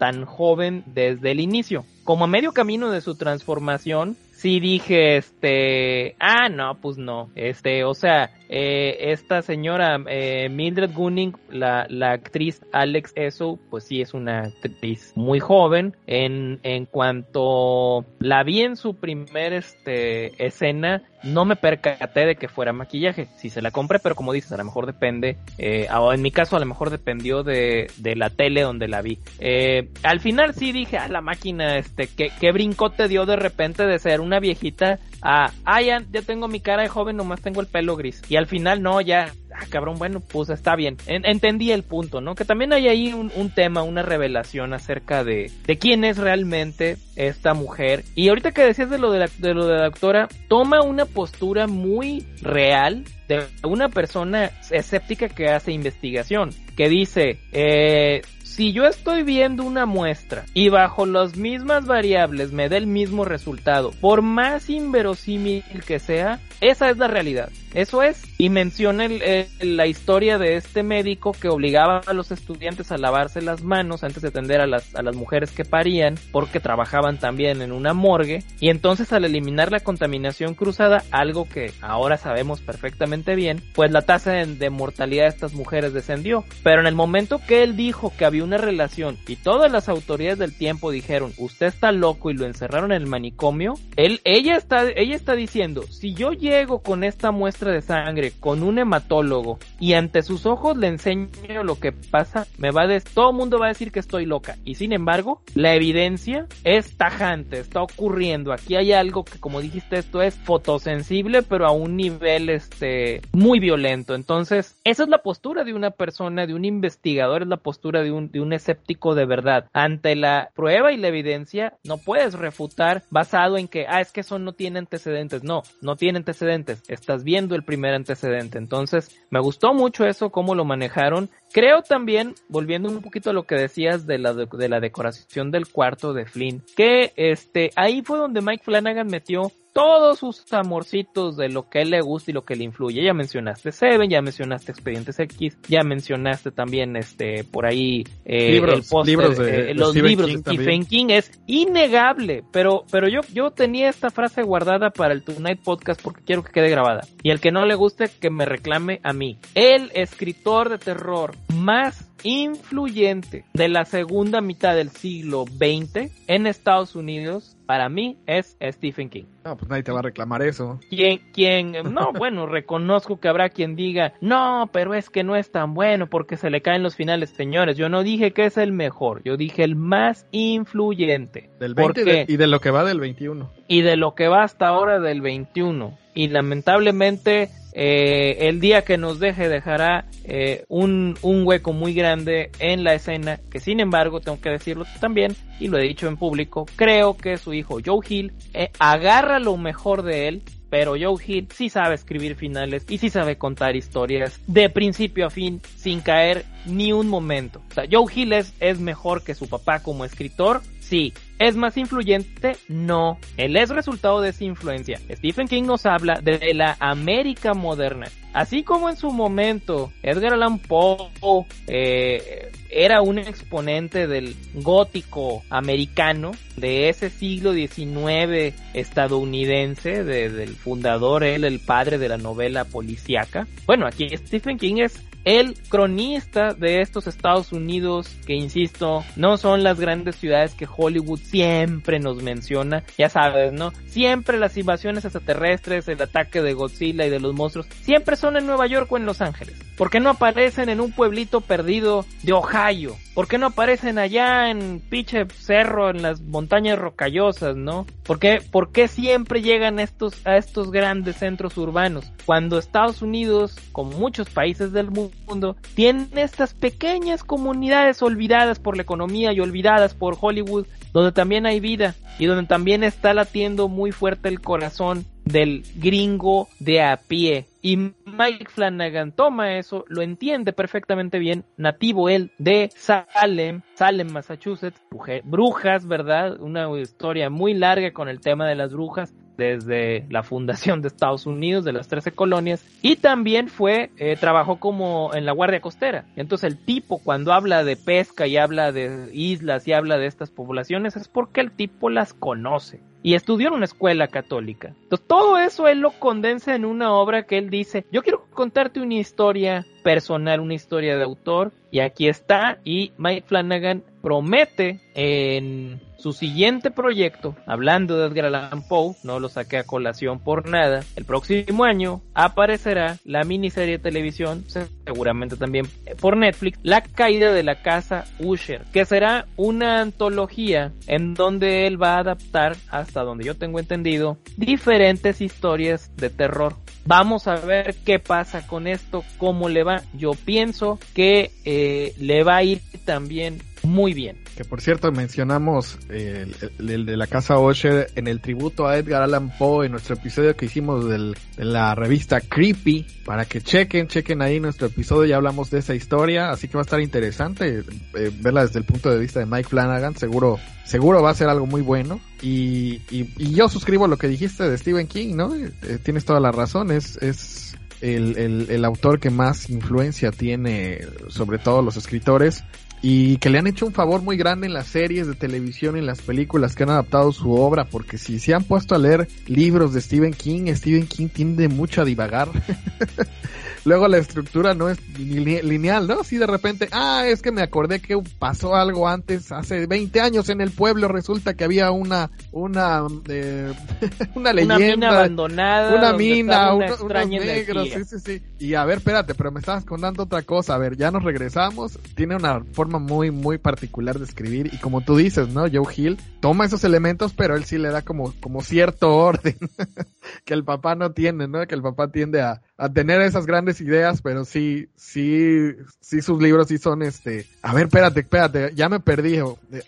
tan joven desde el inicio. Como a medio camino de su transformación, sí dije, este, ah, no, pues no, este, o sea, eh, esta señora eh, Mildred Gunning, la, la actriz Alex Eso, pues sí es una actriz muy joven. En, en cuanto la vi en su primer este, escena, no me percaté de que fuera maquillaje. Sí se la compré, pero como dices, a lo mejor depende. Eh, en mi caso, a lo mejor dependió de, de la tele donde la vi. Eh, al final sí dije, ah, la máquina, este, ¿qué, qué brincote dio de repente de ser una viejita ah, ya, ya tengo mi cara de joven, nomás tengo el pelo gris. Y al final no, ya, ah, cabrón, bueno, pues está bien. entendí el punto, ¿no? Que también hay ahí un, un, tema, una revelación acerca de, de quién es realmente esta mujer. Y ahorita que decías de lo de, la, de lo de la doctora, toma una postura muy real de una persona escéptica que hace investigación, que dice, eh, si yo estoy viendo una muestra y bajo las mismas variables me da el mismo resultado, por más inverosímil que sea, esa es la realidad. Eso es. Y menciona la historia de este médico que obligaba a los estudiantes a lavarse las manos antes de atender a las, a las mujeres que parían porque trabajaban también en una morgue. Y entonces al eliminar la contaminación cruzada, algo que ahora sabemos perfectamente bien, pues la tasa de, mortalidad de estas mujeres descendió. Pero en el momento que él dijo que había una relación y todas las autoridades del tiempo dijeron usted está loco y lo encerraron en el manicomio, él, ella está, ella está diciendo si yo llego con esta muestra de sangre con un hematólogo y ante sus ojos le enseño lo que pasa, me va a todo el mundo va a decir que estoy loca. Y sin embargo, la evidencia es tajante, está ocurriendo. Aquí hay algo que, como dijiste, esto es fotosensible, pero a un nivel este muy violento. Entonces, esa es la postura de una persona, de un investigador, es la postura de un, de un escéptico de verdad. Ante la prueba y la evidencia, no puedes refutar basado en que, ah, es que eso no tiene antecedentes. No, no tiene antecedentes. Estás viendo el primer antecedente. Entonces, me gustó mucho eso, cómo lo manejaron. Creo también, volviendo un poquito a lo que decías de la, de, la decoración del cuarto de Flynn, que este, ahí fue donde Mike Flanagan metió todos sus amorcitos de lo que él le gusta y lo que le influye. Ya mencionaste Seven, ya mencionaste Expedientes X, ya mencionaste también este por ahí eh, el libros de, eh, los libros de Stephen King es innegable, pero pero yo yo tenía esta frase guardada para el Tonight Podcast porque quiero que quede grabada. Y el que no le guste que me reclame a mí. El escritor de terror más influyente de la segunda mitad del siglo XX en Estados Unidos, para mí es Stephen King. No, pues nadie te va a reclamar eso. Quien, quien, no, bueno, reconozco que habrá quien diga, no, pero es que no es tan bueno porque se le caen los finales, señores. Yo no dije que es el mejor, yo dije el más influyente. Del 20 y de lo que va del 21. Y de lo que va hasta ahora del 21. Y lamentablemente eh, el día que nos deje dejará eh, un, un, hueco muy grande en la escena que sin embargo tengo que decirlo también y lo he dicho en público creo que su hijo Joe Hill eh, agarra lo mejor de él pero Joe Hill sí sabe escribir finales y sí sabe contar historias de principio a fin sin caer ni un momento. O sea, Joe Hill es, es mejor que su papá como escritor, sí. ¿Es más influyente? No. Él es resultado de esa influencia. Stephen King nos habla de la América moderna. Así como en su momento Edgar Allan Poe eh, era un exponente del gótico americano de ese siglo XIX estadounidense, del fundador, él el padre de la novela policíaca. Bueno, aquí Stephen King es el cronista de estos Estados Unidos, que insisto, no son las grandes ciudades que Hollywood siempre nos menciona, ya sabes, ¿no? Siempre las invasiones extraterrestres, el ataque de Godzilla y de los monstruos, siempre son en Nueva York o en Los Ángeles. ¿Por qué no aparecen en un pueblito perdido de Ohio? ¿Por qué no aparecen allá en pinche cerro, en las montañas rocallosas, no? ¿Por qué, por qué siempre llegan estos, a estos grandes centros urbanos? Cuando Estados Unidos, como muchos países del mundo, tienen estas pequeñas comunidades olvidadas por la economía y olvidadas por Hollywood, donde también hay vida y donde también está latiendo muy fuerte el corazón del gringo de a pie. Y Mike Flanagan toma eso, lo entiende perfectamente bien, nativo él de Salem, Salem, Massachusetts, brujas, ¿verdad? Una historia muy larga con el tema de las brujas desde la fundación de Estados Unidos, de las 13 colonias, y también fue, eh, trabajó como en la Guardia Costera. Entonces el tipo cuando habla de pesca y habla de islas y habla de estas poblaciones es porque el tipo las conoce y estudió en una escuela católica. Entonces todo eso él lo condensa en una obra que él dice, yo quiero contarte una historia personal, una historia de autor, y aquí está, y Mike Flanagan promete en su siguiente proyecto, hablando de Edgar Allan Poe, no lo saqué a colación por nada, el próximo año aparecerá la miniserie de televisión, seguramente también por Netflix, La caída de la casa Usher, que será una antología en donde él va a adaptar, hasta donde yo tengo entendido, diferentes historias de terror. Vamos a ver qué pasa con esto, cómo le va. Yo pienso que eh, le va a ir también muy bien. Que por cierto mencionamos el, de la casa Osher en el tributo a Edgar Allan Poe en nuestro episodio que hicimos de la revista Creepy. Para que chequen, chequen ahí nuestro episodio, ya hablamos de esa historia, así que va a estar interesante eh, verla desde el punto de vista de Mike Flanagan, seguro, seguro va a ser algo muy bueno. Y, y, yo suscribo lo que dijiste de Stephen King, ¿no? Eh, tienes toda la razón, es, es el, el, el, autor que más influencia tiene sobre todos los escritores y que le han hecho un favor muy grande en las series de televisión y en las películas que han adaptado su obra, porque si se han puesto a leer libros de Stephen King, Stephen King tiende mucho a divagar. luego la estructura no es lineal, ¿no? Si de repente, ah, es que me acordé que pasó algo antes, hace 20 años en el pueblo, resulta que había una, una, eh, una leyenda. Una mina abandonada. Una mina, una unos negros, sí, sí, sí. Y a ver, espérate, pero me estabas contando otra cosa, a ver, ya nos regresamos, tiene una forma muy, muy particular de escribir, y como tú dices, ¿no? Joe Hill toma esos elementos, pero él sí le da como, como cierto orden que el papá no tiene, ¿no? Que el papá tiende a, tener esas grandes ideas, pero sí, sí, sí sus libros sí son este, a ver, espérate, espérate, ya me perdí,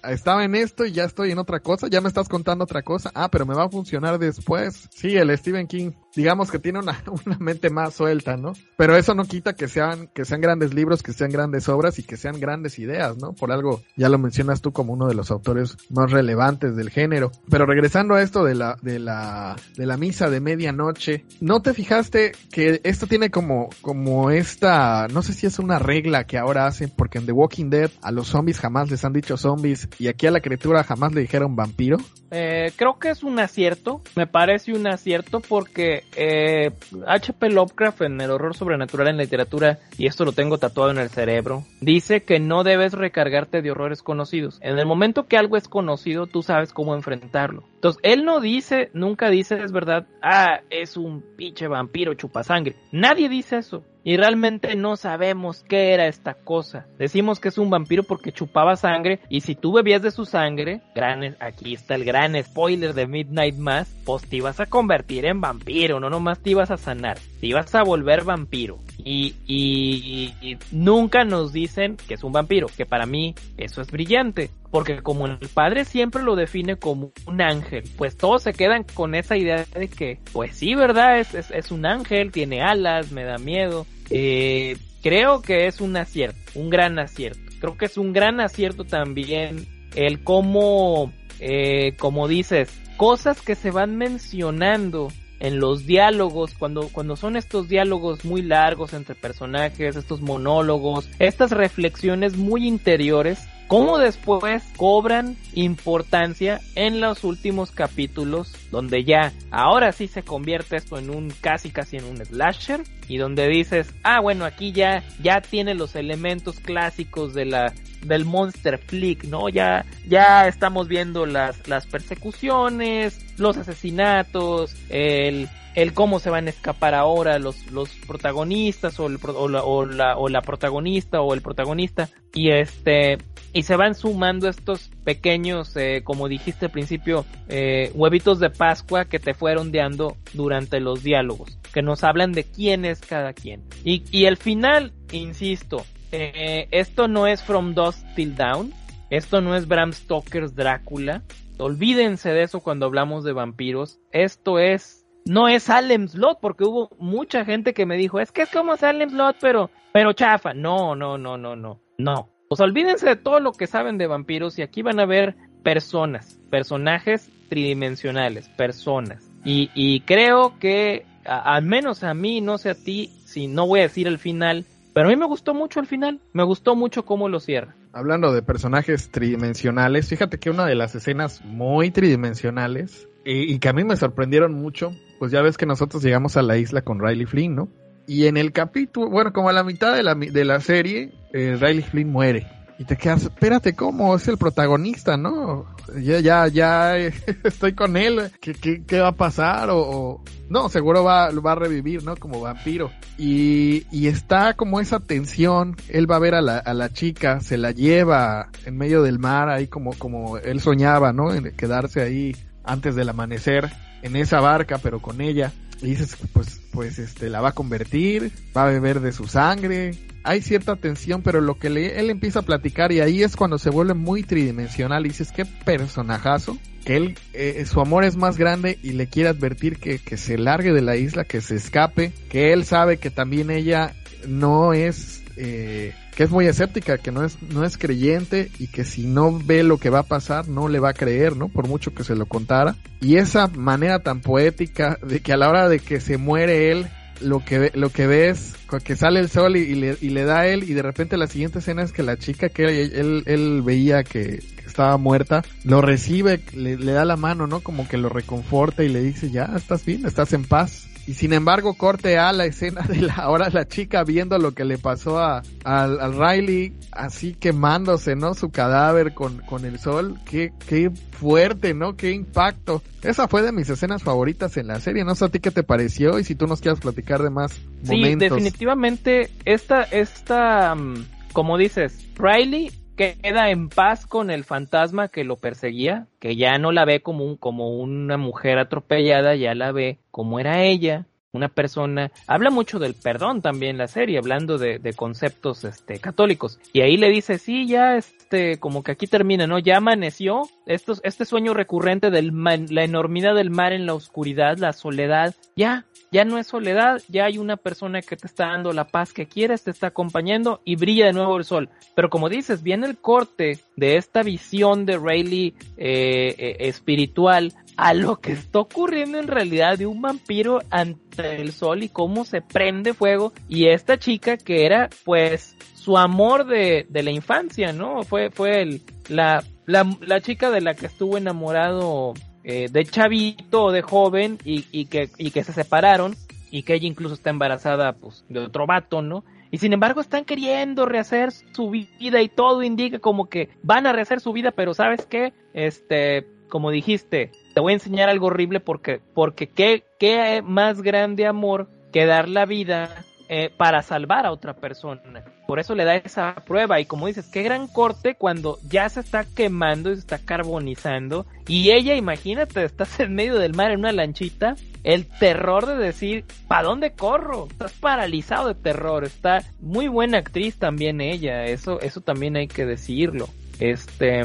estaba en esto y ya estoy en otra cosa, ya me estás contando otra cosa, ah, pero me va a funcionar después. Sí, el Stephen King, digamos que tiene una, una mente más suelta, ¿no? Pero eso no quita que sean, que sean grandes libros, que sean grandes obras y que sean grandes ideas, ¿no? Por algo, ya lo mencionas tú como uno de los autores más relevantes del género. Pero regresando a esto de la, de la, de la misa de medianoche, ¿no te fijaste que esto tiene como, como esta, no sé si es una regla que ahora hacen, porque en The Walking Dead a los zombies jamás les han dicho zombies y aquí a la criatura jamás le dijeron vampiro. Eh, creo que es un acierto, me parece un acierto porque eh, H.P. Lovecraft en el horror sobrenatural en literatura, y esto lo tengo tatuado en el cerebro, dice que no debes recargarte de horrores conocidos. En el momento que algo es conocido, tú sabes cómo enfrentarlo. Entonces, él no dice, nunca dice, es verdad, ah, es un pinche vampiro chupasangre. Nadie dice eso. Y realmente no sabemos qué era esta cosa. Decimos que es un vampiro porque chupaba sangre y si tú bebías de su sangre, gran, aquí está el gran spoiler de Midnight Mass, pues te ibas a convertir en vampiro, no nomás te ibas a sanar, te ibas a volver vampiro. Y, y, y nunca nos dicen que es un vampiro, que para mí eso es brillante. Porque como el padre siempre lo define como un ángel, pues todos se quedan con esa idea de que, pues sí, ¿verdad? Es, es, un ángel, tiene alas, me da miedo. Eh, creo que es un acierto, un gran acierto. Creo que es un gran acierto también el cómo, eh, como dices, cosas que se van mencionando en los diálogos, cuando, cuando son estos diálogos muy largos entre personajes, estos monólogos, estas reflexiones muy interiores, cómo después cobran importancia en los últimos capítulos donde ya ahora sí se convierte esto en un casi casi en un slasher y donde dices, ah bueno, aquí ya ya tiene los elementos clásicos de la del monster flick, ¿no? Ya ya estamos viendo las las persecuciones, los asesinatos, el el cómo se van a escapar ahora los, los protagonistas o, el, o, la, o, la, o la protagonista o el protagonista y este y se van sumando estos pequeños eh, como dijiste al principio eh, huevitos de Pascua que te fueron deando durante los diálogos que nos hablan de quién es cada quien y, y el final insisto eh, esto no es From Dusk Till Down esto no es Bram Stoker's Drácula olvídense de eso cuando hablamos de vampiros esto es no es Salem Slot, porque hubo mucha gente que me dijo, es que es como Salem Slot, pero, pero chafa. No, no, no, no, no, no. Pues olvídense de todo lo que saben de vampiros y aquí van a ver personas, personajes tridimensionales, personas. Y, y creo que, al menos a mí, no sé a ti, si no voy a decir el final, pero a mí me gustó mucho el final, me gustó mucho cómo lo cierra. Hablando de personajes tridimensionales, fíjate que una de las escenas muy tridimensionales y, que a mí me sorprendieron mucho, pues ya ves que nosotros llegamos a la isla con Riley Flynn, ¿no? Y en el capítulo, bueno, como a la mitad de la, de la serie, eh, Riley Flynn muere. Y te quedas, espérate, ¿cómo? Es el protagonista, ¿no? Ya, ya, ya estoy con él. ¿Qué, qué, qué va a pasar? O, o, no, seguro va, va a revivir, ¿no? Como vampiro. Y, y está como esa tensión. Él va a ver a la, a la chica, se la lleva en medio del mar, ahí como, como él soñaba, ¿no? En quedarse ahí antes del amanecer en esa barca, pero con ella. Dices, pues, pues, este, la va a convertir, va a beber de su sangre. Hay cierta tensión, pero lo que le, él empieza a platicar y ahí es cuando se vuelve muy tridimensional. Y dices, qué personajazo. Que él, eh, su amor es más grande y le quiere advertir que, que se largue de la isla, que se escape. Que él sabe que también ella no es, eh, que es muy escéptica, que no es, no es creyente y que si no ve lo que va a pasar no le va a creer, ¿no? Por mucho que se lo contara. Y esa manera tan poética de que a la hora de que se muere él, lo que lo que ve es que sale el sol y, le, y le da a él y de repente la siguiente escena es que la chica que él, él, veía que, que, estaba muerta, lo recibe, le, le da la mano, ¿no? Como que lo reconforta y le dice, ya, estás bien, estás en paz. Y sin embargo, corte a la escena de la ahora la chica viendo lo que le pasó a, al, al Riley, así quemándose, ¿no? Su cadáver con, con el sol. Qué, qué fuerte, ¿no? Qué impacto. Esa fue de mis escenas favoritas en la serie. No sé a ti qué te pareció y si tú nos quieres platicar de más sí, momentos. definitivamente, esta, esta, um, como dices, Riley queda en paz con el fantasma que lo perseguía, que ya no la ve como, un, como una mujer atropellada, ya la ve como era ella, una persona, habla mucho del perdón también la serie, hablando de, de, conceptos este católicos. Y ahí le dice, sí, ya este, como que aquí termina, ¿no? Ya amaneció, estos, este sueño recurrente de la enormidad del mar en la oscuridad, la soledad, ya, ya no es soledad, ya hay una persona que te está dando la paz que quieres, te está acompañando y brilla de nuevo el sol. Pero como dices, viene el corte de esta visión de Rayleigh eh, eh, espiritual a lo que está ocurriendo en realidad de un vampiro ante el sol y cómo se prende fuego y esta chica que era pues su amor de, de la infancia, ¿no? Fue, fue el, la, la, la chica de la que estuvo enamorado eh, de chavito de joven y, y, que, y que se separaron y que ella incluso está embarazada pues de otro vato, ¿no? Y sin embargo están queriendo rehacer su vida y todo indica como que van a rehacer su vida, pero ¿sabes qué? Este, como dijiste, te voy a enseñar algo horrible porque, porque qué, qué más grande amor que dar la vida eh, para salvar a otra persona. Por eso le da esa prueba y como dices, qué gran corte cuando ya se está quemando y se está carbonizando y ella, imagínate, estás en medio del mar en una lanchita, el terror de decir, ¿para dónde corro? Estás paralizado de terror, está muy buena actriz también ella, eso, eso también hay que decirlo. Este,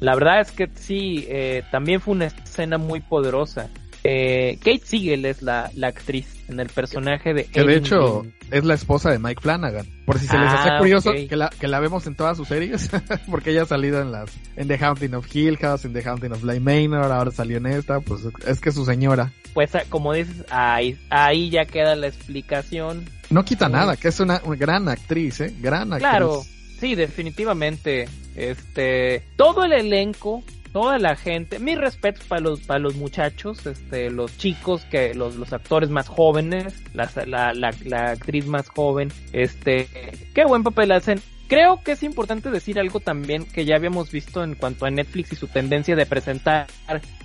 la verdad es que sí, eh, también fue una escena muy poderosa. Eh, Kate Siegel es la, la, actriz en el personaje de... Que de hecho es la esposa de Mike Flanagan. Por si se les ah, hace curioso okay. que, la, que la vemos en todas sus series, porque ella ha salido en las en The Haunting of Hill House, en The Haunting of Bly Manor, ahora salió en esta, pues es que es su señora. Pues como dices, ahí, ahí ya queda la explicación. No quita nada, que es una, una gran actriz, ¿eh? Gran actriz. Claro, sí, definitivamente. Este, todo el elenco, toda la gente, mis respetos para los, para los muchachos, este, los chicos, que, los, los actores más jóvenes, la, la, la, la actriz más joven, este, qué buen papel hacen. Creo que es importante decir algo también que ya habíamos visto en cuanto a Netflix y su tendencia de presentar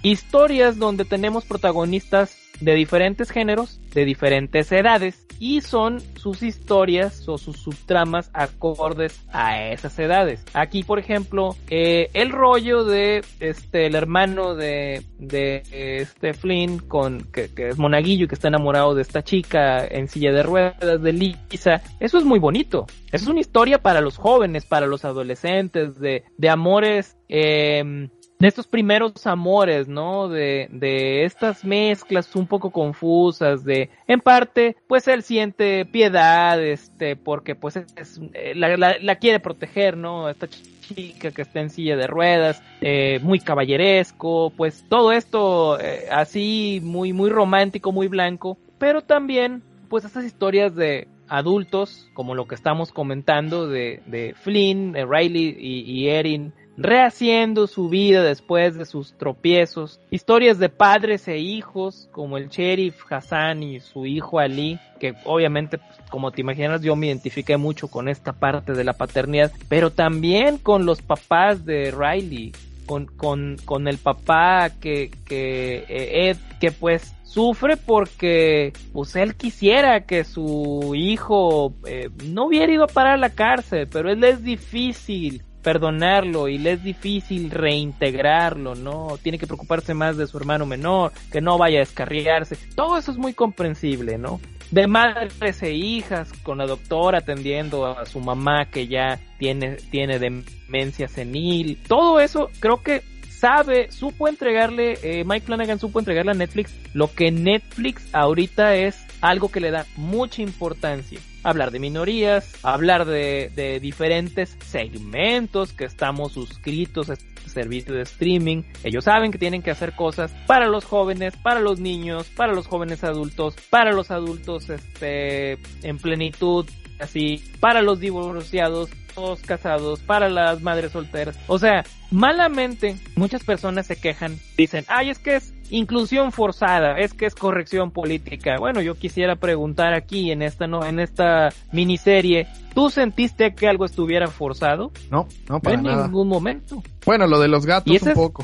historias donde tenemos protagonistas de diferentes géneros, de diferentes edades, y son sus historias o sus subtramas acordes a esas edades. Aquí, por ejemplo, eh, el rollo de este el hermano de, de este Flynn con que, que, es monaguillo que está enamorado de esta chica en silla de ruedas de Lisa, eso es muy bonito. Es una historia para los jóvenes, para los adolescentes, de, de amores eh, de estos primeros amores, ¿no? De, de estas mezclas un poco confusas, de, en parte, pues él siente piedad, este, porque pues es, la, la, la, quiere proteger, ¿no? Esta chica que está en silla de ruedas, eh, muy caballeresco, pues todo esto eh, así, muy, muy romántico, muy blanco, pero también, pues estas historias de, adultos, como lo que estamos comentando de, de Flynn, de Riley y, y Erin, rehaciendo su vida después de sus tropiezos, historias de padres e hijos como el sheriff Hassan y su hijo Ali, que obviamente como te imaginas yo me identifiqué mucho con esta parte de la paternidad, pero también con los papás de Riley, con, con, con el papá que, que Ed, que pues sufre porque pues él quisiera que su hijo eh, no hubiera ido a parar a la cárcel, pero él es difícil perdonarlo y le es difícil reintegrarlo, ¿no? Tiene que preocuparse más de su hermano menor, que no vaya a descarriarse. Todo eso es muy comprensible, ¿no? De madres e hijas, con la doctora atendiendo a su mamá que ya tiene, tiene demencia senil. Todo eso creo que sabe, supo entregarle, eh, Mike Flanagan supo entregarle a Netflix lo que Netflix ahorita es algo que le da mucha importancia hablar de minorías, hablar de, de, diferentes segmentos que estamos suscritos a este servicio de streaming. Ellos saben que tienen que hacer cosas para los jóvenes, para los niños, para los jóvenes adultos, para los adultos este, en plenitud, así, para los divorciados, todos casados, para las madres solteras. O sea, malamente muchas personas se quejan, dicen, ay, es que es inclusión forzada, es que es corrección política. Bueno, yo quisiera preguntar aquí en esta no, en esta miniserie, ¿tú sentiste que algo estuviera forzado? No, no para en nada. ningún momento. Bueno, lo de los gatos un es... poco.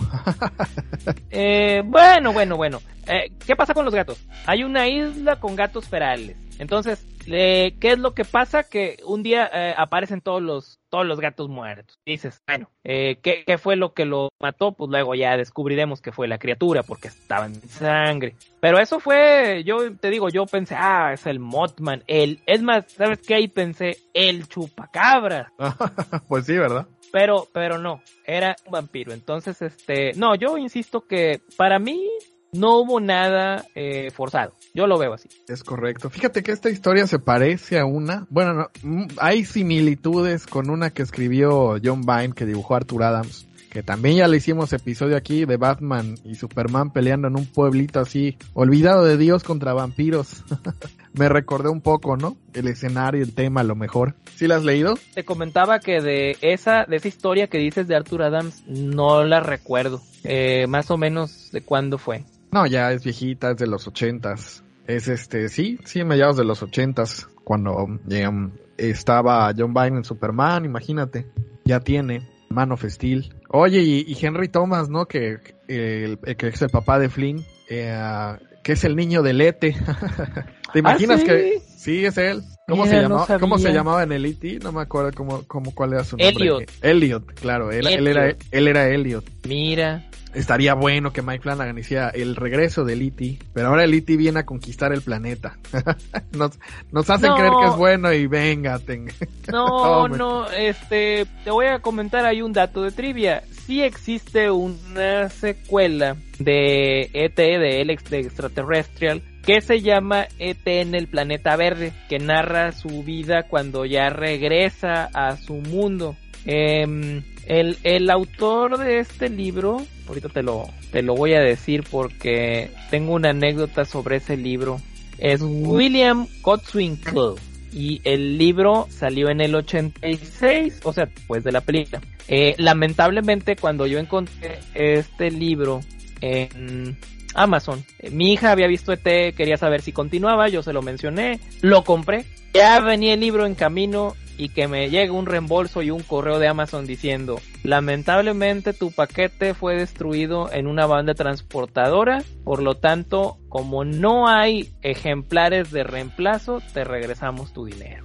eh, bueno, bueno, bueno. Eh, ¿Qué pasa con los gatos? Hay una isla con gatos ferales. Entonces, eh, ¿qué es lo que pasa? Que un día eh, aparecen todos los todos los gatos muertos. dices, bueno, eh, ¿qué, ¿qué, fue lo que lo mató? Pues luego ya descubriremos que fue la criatura porque estaba en sangre. Pero eso fue, yo te digo, yo pensé, ah, es el Mothman. El, es más, ¿sabes qué? Ahí pensé, el chupacabra. pues sí, ¿verdad? Pero, pero no, era un vampiro. Entonces, este, no, yo insisto que para mí no hubo nada eh, forzado. Yo lo veo así. Es correcto. Fíjate que esta historia se parece a una. Bueno, no, hay similitudes con una que escribió John Byrne que dibujó Arthur Adams. Que también ya le hicimos episodio aquí de Batman y Superman peleando en un pueblito así, olvidado de Dios contra vampiros. Me recordé un poco, ¿no? El escenario, el tema, a lo mejor. ¿Sí la has leído? Te comentaba que de esa, de esa historia que dices de Arthur Adams, no la recuerdo. Eh, más o menos de cuándo fue. No, ya es viejita, es de los ochentas. Es este, sí, sí, mediados de los ochentas, cuando eh, estaba John Byrne en Superman, imagínate. Ya tiene Man of Steel. Oye, y, y Henry Thomas, ¿no? Que, el, que es el papá de Flynn, eh, que es el niño de Lete. ¿Te imaginas ¿Ah, sí? que sí es él? ¿Cómo Mira, se no llamaba? ¿Cómo se llamaba en el E.T.? No me acuerdo cómo, cómo cuál era su nombre. Elliot. Elliot, claro, él, él era Elliot. él era Elliot. Mira, Estaría bueno que Mike Flanagan hiciera el regreso del E.T., pero ahora el E.T. viene a conquistar el planeta. nos, nos hacen No. creer que es bueno y venga, ten- no, no, este, te voy a comentar ahí un dato de trivia. Sí existe una secuela de ET, de El Extraterrestrial, que se llama ET en el planeta verde, que narra su vida cuando ya regresa a su mundo. Em, el, el autor de este libro, ahorita te lo, te lo voy a decir porque tengo una anécdota sobre ese libro, es William Godswinkle. y el libro salió en el 86, o sea, después de la película. Eh, lamentablemente cuando yo encontré este libro en Amazon, eh, mi hija había visto ET, quería saber si continuaba, yo se lo mencioné, lo compré, ya venía el libro en camino y que me llegue un reembolso y un correo de Amazon diciendo, lamentablemente tu paquete fue destruido en una banda transportadora, por lo tanto, como no hay ejemplares de reemplazo, te regresamos tu dinero.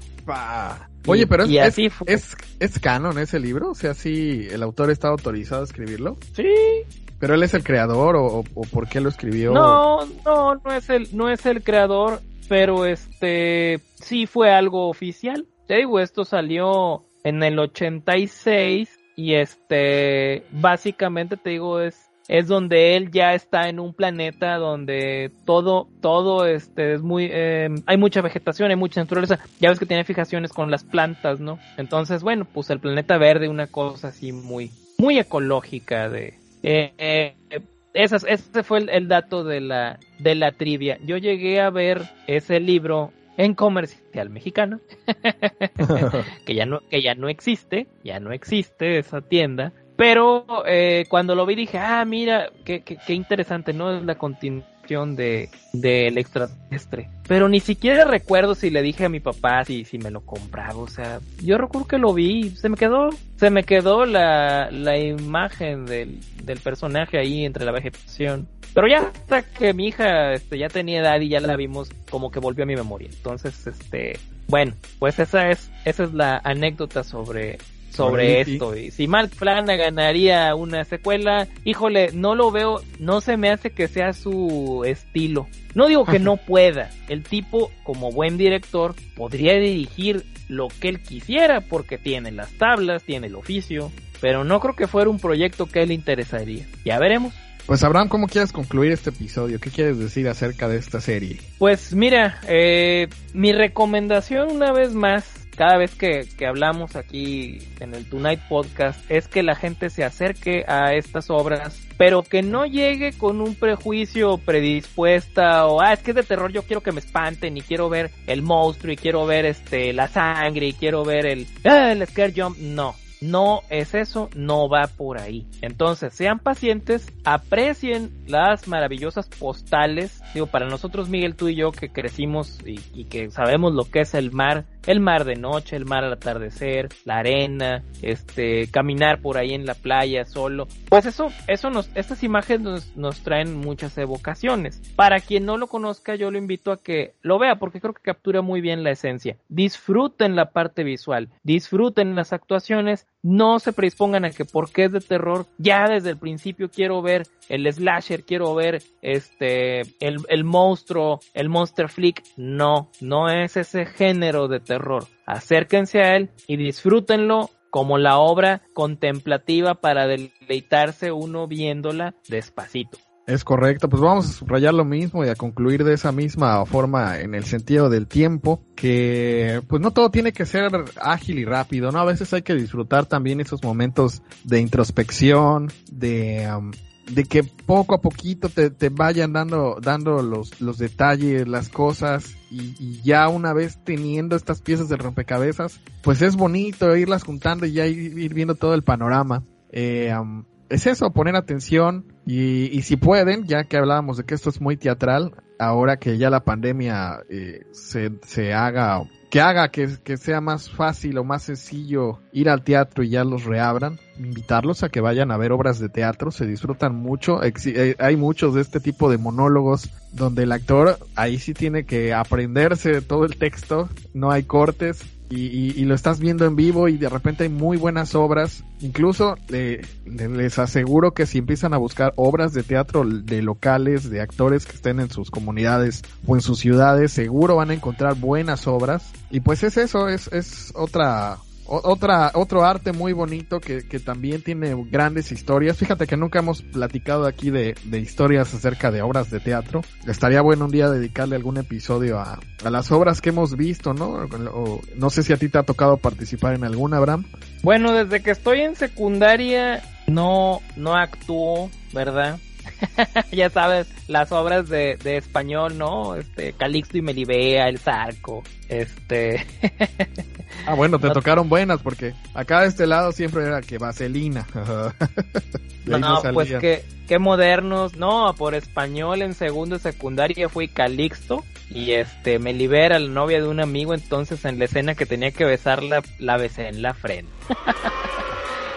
Oye, pero es, y así es, es, es canon ese libro, o sea, sí, el autor está autorizado a escribirlo, Sí, pero él es el creador o, o- por qué lo escribió. No, no, no es el, no es el creador, pero este sí fue algo oficial. Te digo, esto salió en el 86 y este básicamente te digo es es donde él ya está en un planeta donde todo todo este es muy eh, hay mucha vegetación, hay mucha naturaleza. Ya ves que tiene fijaciones con las plantas, ¿no? Entonces, bueno, pues el planeta verde una cosa así muy muy ecológica de eh, eh, ese fue el, dato de la, de la trivia. Yo llegué a ver ese libro en comercial mexicano, que ya no, que ya no existe, ya no existe esa tienda. Pero eh, cuando lo vi dije, ah, mira, qué, qué, qué interesante, ¿no? Es la de del extraterrestre. Pero ni siquiera recuerdo si le dije a mi papá si, si me lo compraba. O sea, yo recuerdo que lo vi, se me quedó, se me quedó la, la imagen del, del personaje ahí entre la vegetación. Pero ya hasta que mi hija este, ya tenía edad y ya la vimos, como que volvió a mi memoria. Entonces, este, bueno, pues esa es, esa es la anécdota sobre, sobre esto. Y si Mark Flanagan haría una secuela, híjole, no lo veo, no se me hace que sea su estilo. No digo que no pueda. El tipo, como buen director, podría dirigir lo que él quisiera porque tiene las tablas, tiene el oficio, pero no creo que fuera un proyecto que le interesaría. Ya veremos. Pues Abraham, ¿cómo quieres concluir este episodio? ¿Qué quieres decir acerca de esta serie? Pues mira, eh, mi recomendación una vez más, cada vez que, que hablamos aquí en el Tonight Podcast, es que la gente se acerque a estas obras, pero que no llegue con un prejuicio predispuesta o, ah, es que es de terror, yo quiero que me espanten y quiero ver el monstruo y quiero ver este la sangre y quiero ver el, ah, el scare jump. No, no es eso, no va por ahí. Entonces, sean pacientes, aprecien las maravillosas postales. Digo, para nosotros, Miguel, tú y yo que crecimos y, y que sabemos lo que es el mar, el mar de noche, el mar al atardecer, la arena, este, caminar por ahí en la playa solo. Pues eso, eso nos, estas imágenes nos, nos traen muchas evocaciones. Para quien no lo conozca, yo lo invito a que lo vea porque creo que captura muy bien la esencia. Disfruten la parte visual, disfruten las actuaciones, no se predispongan a que porque es de terror, ya desde el principio quiero ver el slasher, quiero ver este, el, el monstruo, el monster flick. No, no es ese género de terror. Acérquense a él y disfrútenlo como la obra contemplativa para deleitarse uno viéndola despacito. Es correcto, pues vamos a subrayar lo mismo y a concluir de esa misma forma en el sentido del tiempo, que pues no todo tiene que ser ágil y rápido, ¿no? A veces hay que disfrutar también esos momentos de introspección, de, um, de que poco a poquito te, te vayan dando, dando los, los detalles, las cosas, y, y ya una vez teniendo estas piezas del rompecabezas, pues es bonito irlas juntando y ya ir, ir viendo todo el panorama. Eh, um, es eso, poner atención y, y, si pueden, ya que hablábamos de que esto es muy teatral, ahora que ya la pandemia eh, se, se haga, que haga que, que sea más fácil o más sencillo ir al teatro y ya los reabran, invitarlos a que vayan a ver obras de teatro, se disfrutan mucho, eh, hay muchos de este tipo de monólogos donde el actor ahí sí tiene que aprenderse todo el texto, no hay cortes, y, lo estás viendo en vivo y de repente hay muy buenas obras. Incluso le, les aseguro que si empiezan a buscar obras de teatro de locales, de actores que estén en sus comunidades o en sus ciudades, seguro van a encontrar buenas obras. Y pues es eso, es, es otra, otra, otro arte muy bonito que, que, también tiene grandes historias. Fíjate que nunca hemos platicado aquí de, de, historias acerca de obras de teatro. Estaría bueno un día dedicarle algún episodio a, a las obras que hemos visto, ¿no? O, no sé si a ti te ha tocado participar en alguna, Abraham. Bueno, desde que estoy en secundaria no, no actúo, ¿verdad? ya sabes, las obras de, de español, ¿no? Este, Calixto y Melibea, El Zarco, este... ah, bueno, te tocaron buenas porque acá de este lado siempre era que Vaselina. no, pues que, qué modernos, no, por español en segundo y secundaria fui Calixto y este, me libera la novia de un amigo, entonces en la escena que tenía que besarla, la besé en la frente.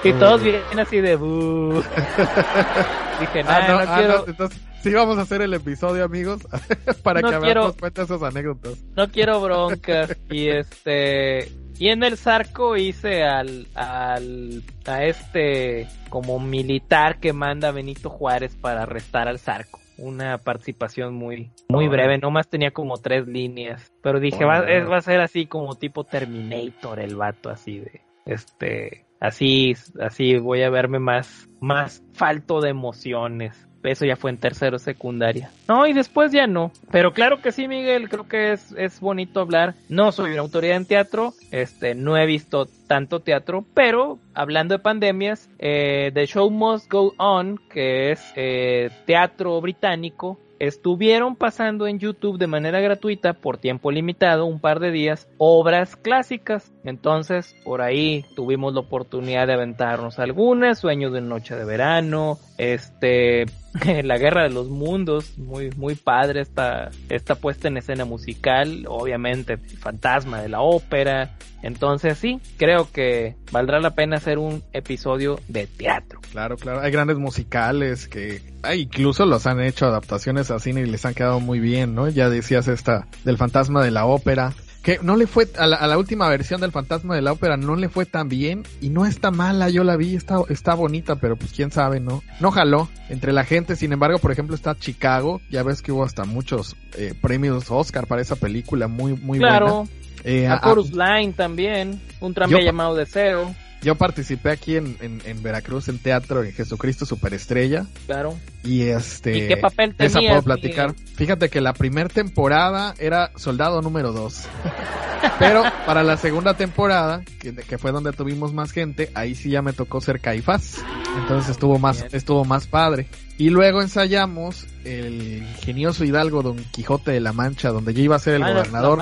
Y todos vienen así de Dije, ah, nada, no, ah, quiero. entonces, sí, vamos a hacer el episodio, amigos, para que quiero... cuenta esas anécdotas. No quiero broncas. y este. Y en el Zarco hice al, al, a este, como militar que manda Benito Juárez para arrestar al Zarco. Una participación muy, muy breve, nomás tenía como tres líneas. Pero dije, va, va a ser así como tipo Terminator el vato, así de, este, Así, así voy a verme más, más falto de emociones. Eso ya fue en tercero secundaria. No, y después ya no. Pero claro que sí, Miguel, creo que es, es bonito hablar. No soy una autoridad en teatro, este, no he visto tanto teatro, pero hablando de pandemias, eh, The Show Must Go On, que es eh, teatro británico, estuvieron pasando en YouTube de manera gratuita por tiempo limitado, un par de días, obras clásicas. Entonces, por ahí tuvimos la oportunidad de aventarnos algunas, Sueños de Noche de Verano, este, La Guerra de los Mundos, muy, muy padre esta, esta puesta en escena musical, obviamente Fantasma de la Ópera. Entonces sí, creo que valdrá la pena hacer un episodio de teatro. Claro, claro, hay grandes musicales que incluso los han hecho adaptaciones a cine y les han quedado muy bien, ¿no? Ya decías esta del Fantasma de la Ópera, que no le fue a la, última versión del Fantasma de la Ópera no le fue tan bien y no está mala, yo la vi, está, está bonita, pero pues quién sabe, ¿no? No jaló entre la gente, sin embargo, por ejemplo, está Chicago, ya ves que hubo hasta muchos eh, premios Oscar para esa película, muy, muy claro. buena. Eh, a, Chorus Line también, un tranvía llamado Deseo. Yo participé aquí en, en, Veracruz en teatro en Jesucristo Superestrella. Claro. Y este. ¿Y qué papel tenías? Esa puedo platicar. Fíjate que la primera temporada era soldado número 2. Pero para la segunda temporada, que, que, fue donde tuvimos más gente, ahí sí ya me tocó ser Caifás. Entonces estuvo más, estuvo más padre. Y luego ensayamos el ingenioso Hidalgo Don Quijote de la Mancha, donde yo iba a ser el ah, gobernador.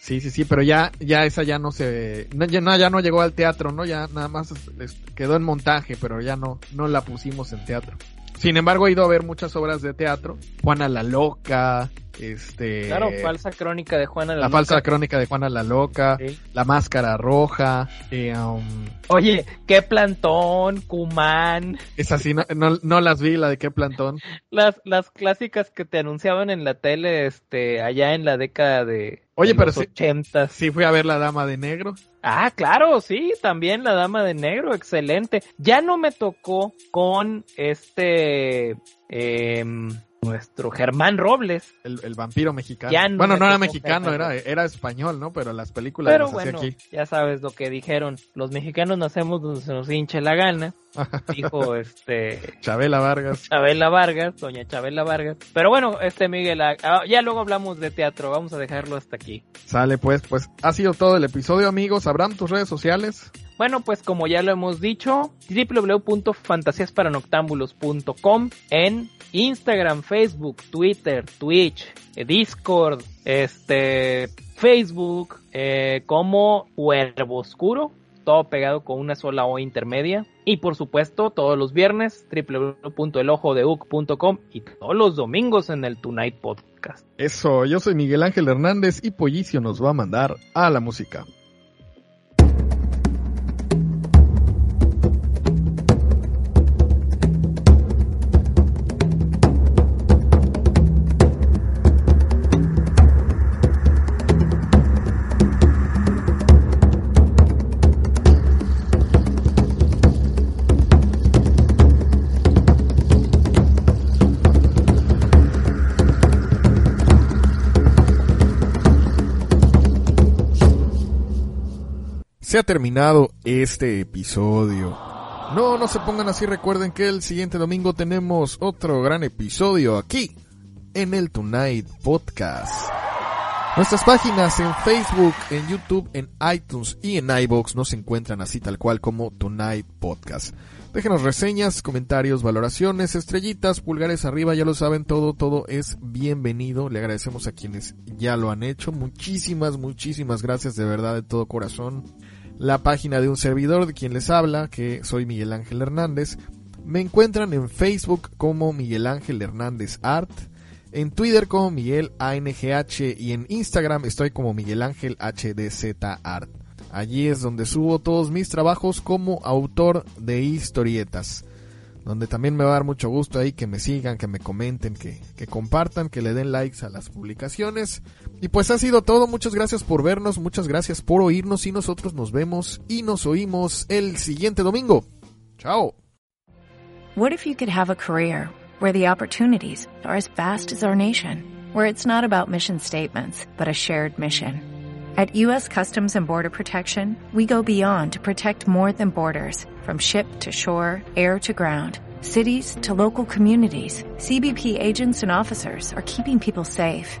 Sí, sí, sí, pero ya, ya esa ya no se, ya, no, ya no llegó al teatro, ¿no? Ya nada más quedó en montaje, pero ya no, no la pusimos en teatro. Sin embargo, he ido a ver muchas obras de teatro. Juana la Loca, este... Claro, falsa crónica de Juana la, la falsa crónica de Juana la Loca, La Máscara Roja, eh, um, Oye, qué plantón, Cumán. Es así, no, no, las vi, la de qué plantón. Las, las clásicas que te anunciaban en la tele, este, allá en la década de, Oye, pero los sí, fui a ver La Dama de Negro. Ah, claro, sí, también La Dama de Negro, excelente. Ya no me tocó con este... Eh, nuestro Germán Robles. El, vampiro mexicano. bueno, no era mexicano, era, era español, ¿no? Pero las películas Pero bueno, ya sabes lo que dijeron. Los mexicanos nacemos donde se nos hinche la gana. Dijo este... Chabela Vargas. Chabela Vargas, doña Chabela Vargas. Pero bueno, este Miguel, ah, ya luego hablamos de teatro. Vamos a dejarlo hasta aquí. Sale pues, pues ha sido todo el episodio, amigos. ¿Habrán tus redes sociales? Bueno, pues como ya lo hemos dicho, www.fantasiasparanoctámbulos.com en Instagram, Facebook, Twitter, Twitch, eh, Discord, este, Facebook, eh, como Cuervo Oscuro, todo pegado con una sola O intermedia. Y por supuesto, todos los viernes, www.elojodeuk.com y todos los domingos en el Tonight Podcast. Eso, yo soy Miguel Ángel Hernández y Pollicio nos va a mandar a la música. Se ha terminado este episodio. No, no se pongan así, recuerden que el siguiente domingo tenemos otro gran episodio aquí en el Tonight Podcast. Nuestras páginas en Facebook, en YouTube, en iTunes y en iBox nos encuentran así tal cual como Tonight Podcast. Déjenos reseñas, comentarios, valoraciones, estrellitas, pulgares arriba, ya lo saben, todo, todo es bienvenido. Le agradecemos a quienes ya lo han hecho. Muchísimas, muchísimas gracias de verdad de todo corazón. La página de un servidor de quien les habla, que soy Miguel Ángel Hernández. Me encuentran en Facebook como Miguel Ángel Hernández Art en Twitter como Miguel ANGH y en Instagram estoy como Miguel Ángel HDZ Art. Allí es donde subo todos mis trabajos como autor de historietas. Donde también me va a dar mucho gusto ahí que me sigan, que me comenten, que, que compartan, que le den likes a las publicaciones. Y pues ha sido todo. Muchas gracias por vernos, muchas gracias por oírnos y nosotros nos vemos y nos oímos el siguiente domingo. Chao. What if you could have a career where the opportunities are as vast as our nation, where it's not about mission statements, but a shared mission? At U.S. Customs and Border Protection, we go beyond to protect more than borders, from ship to shore, air to ground. Cities to local communities, CBP agents and officers are keeping people safe.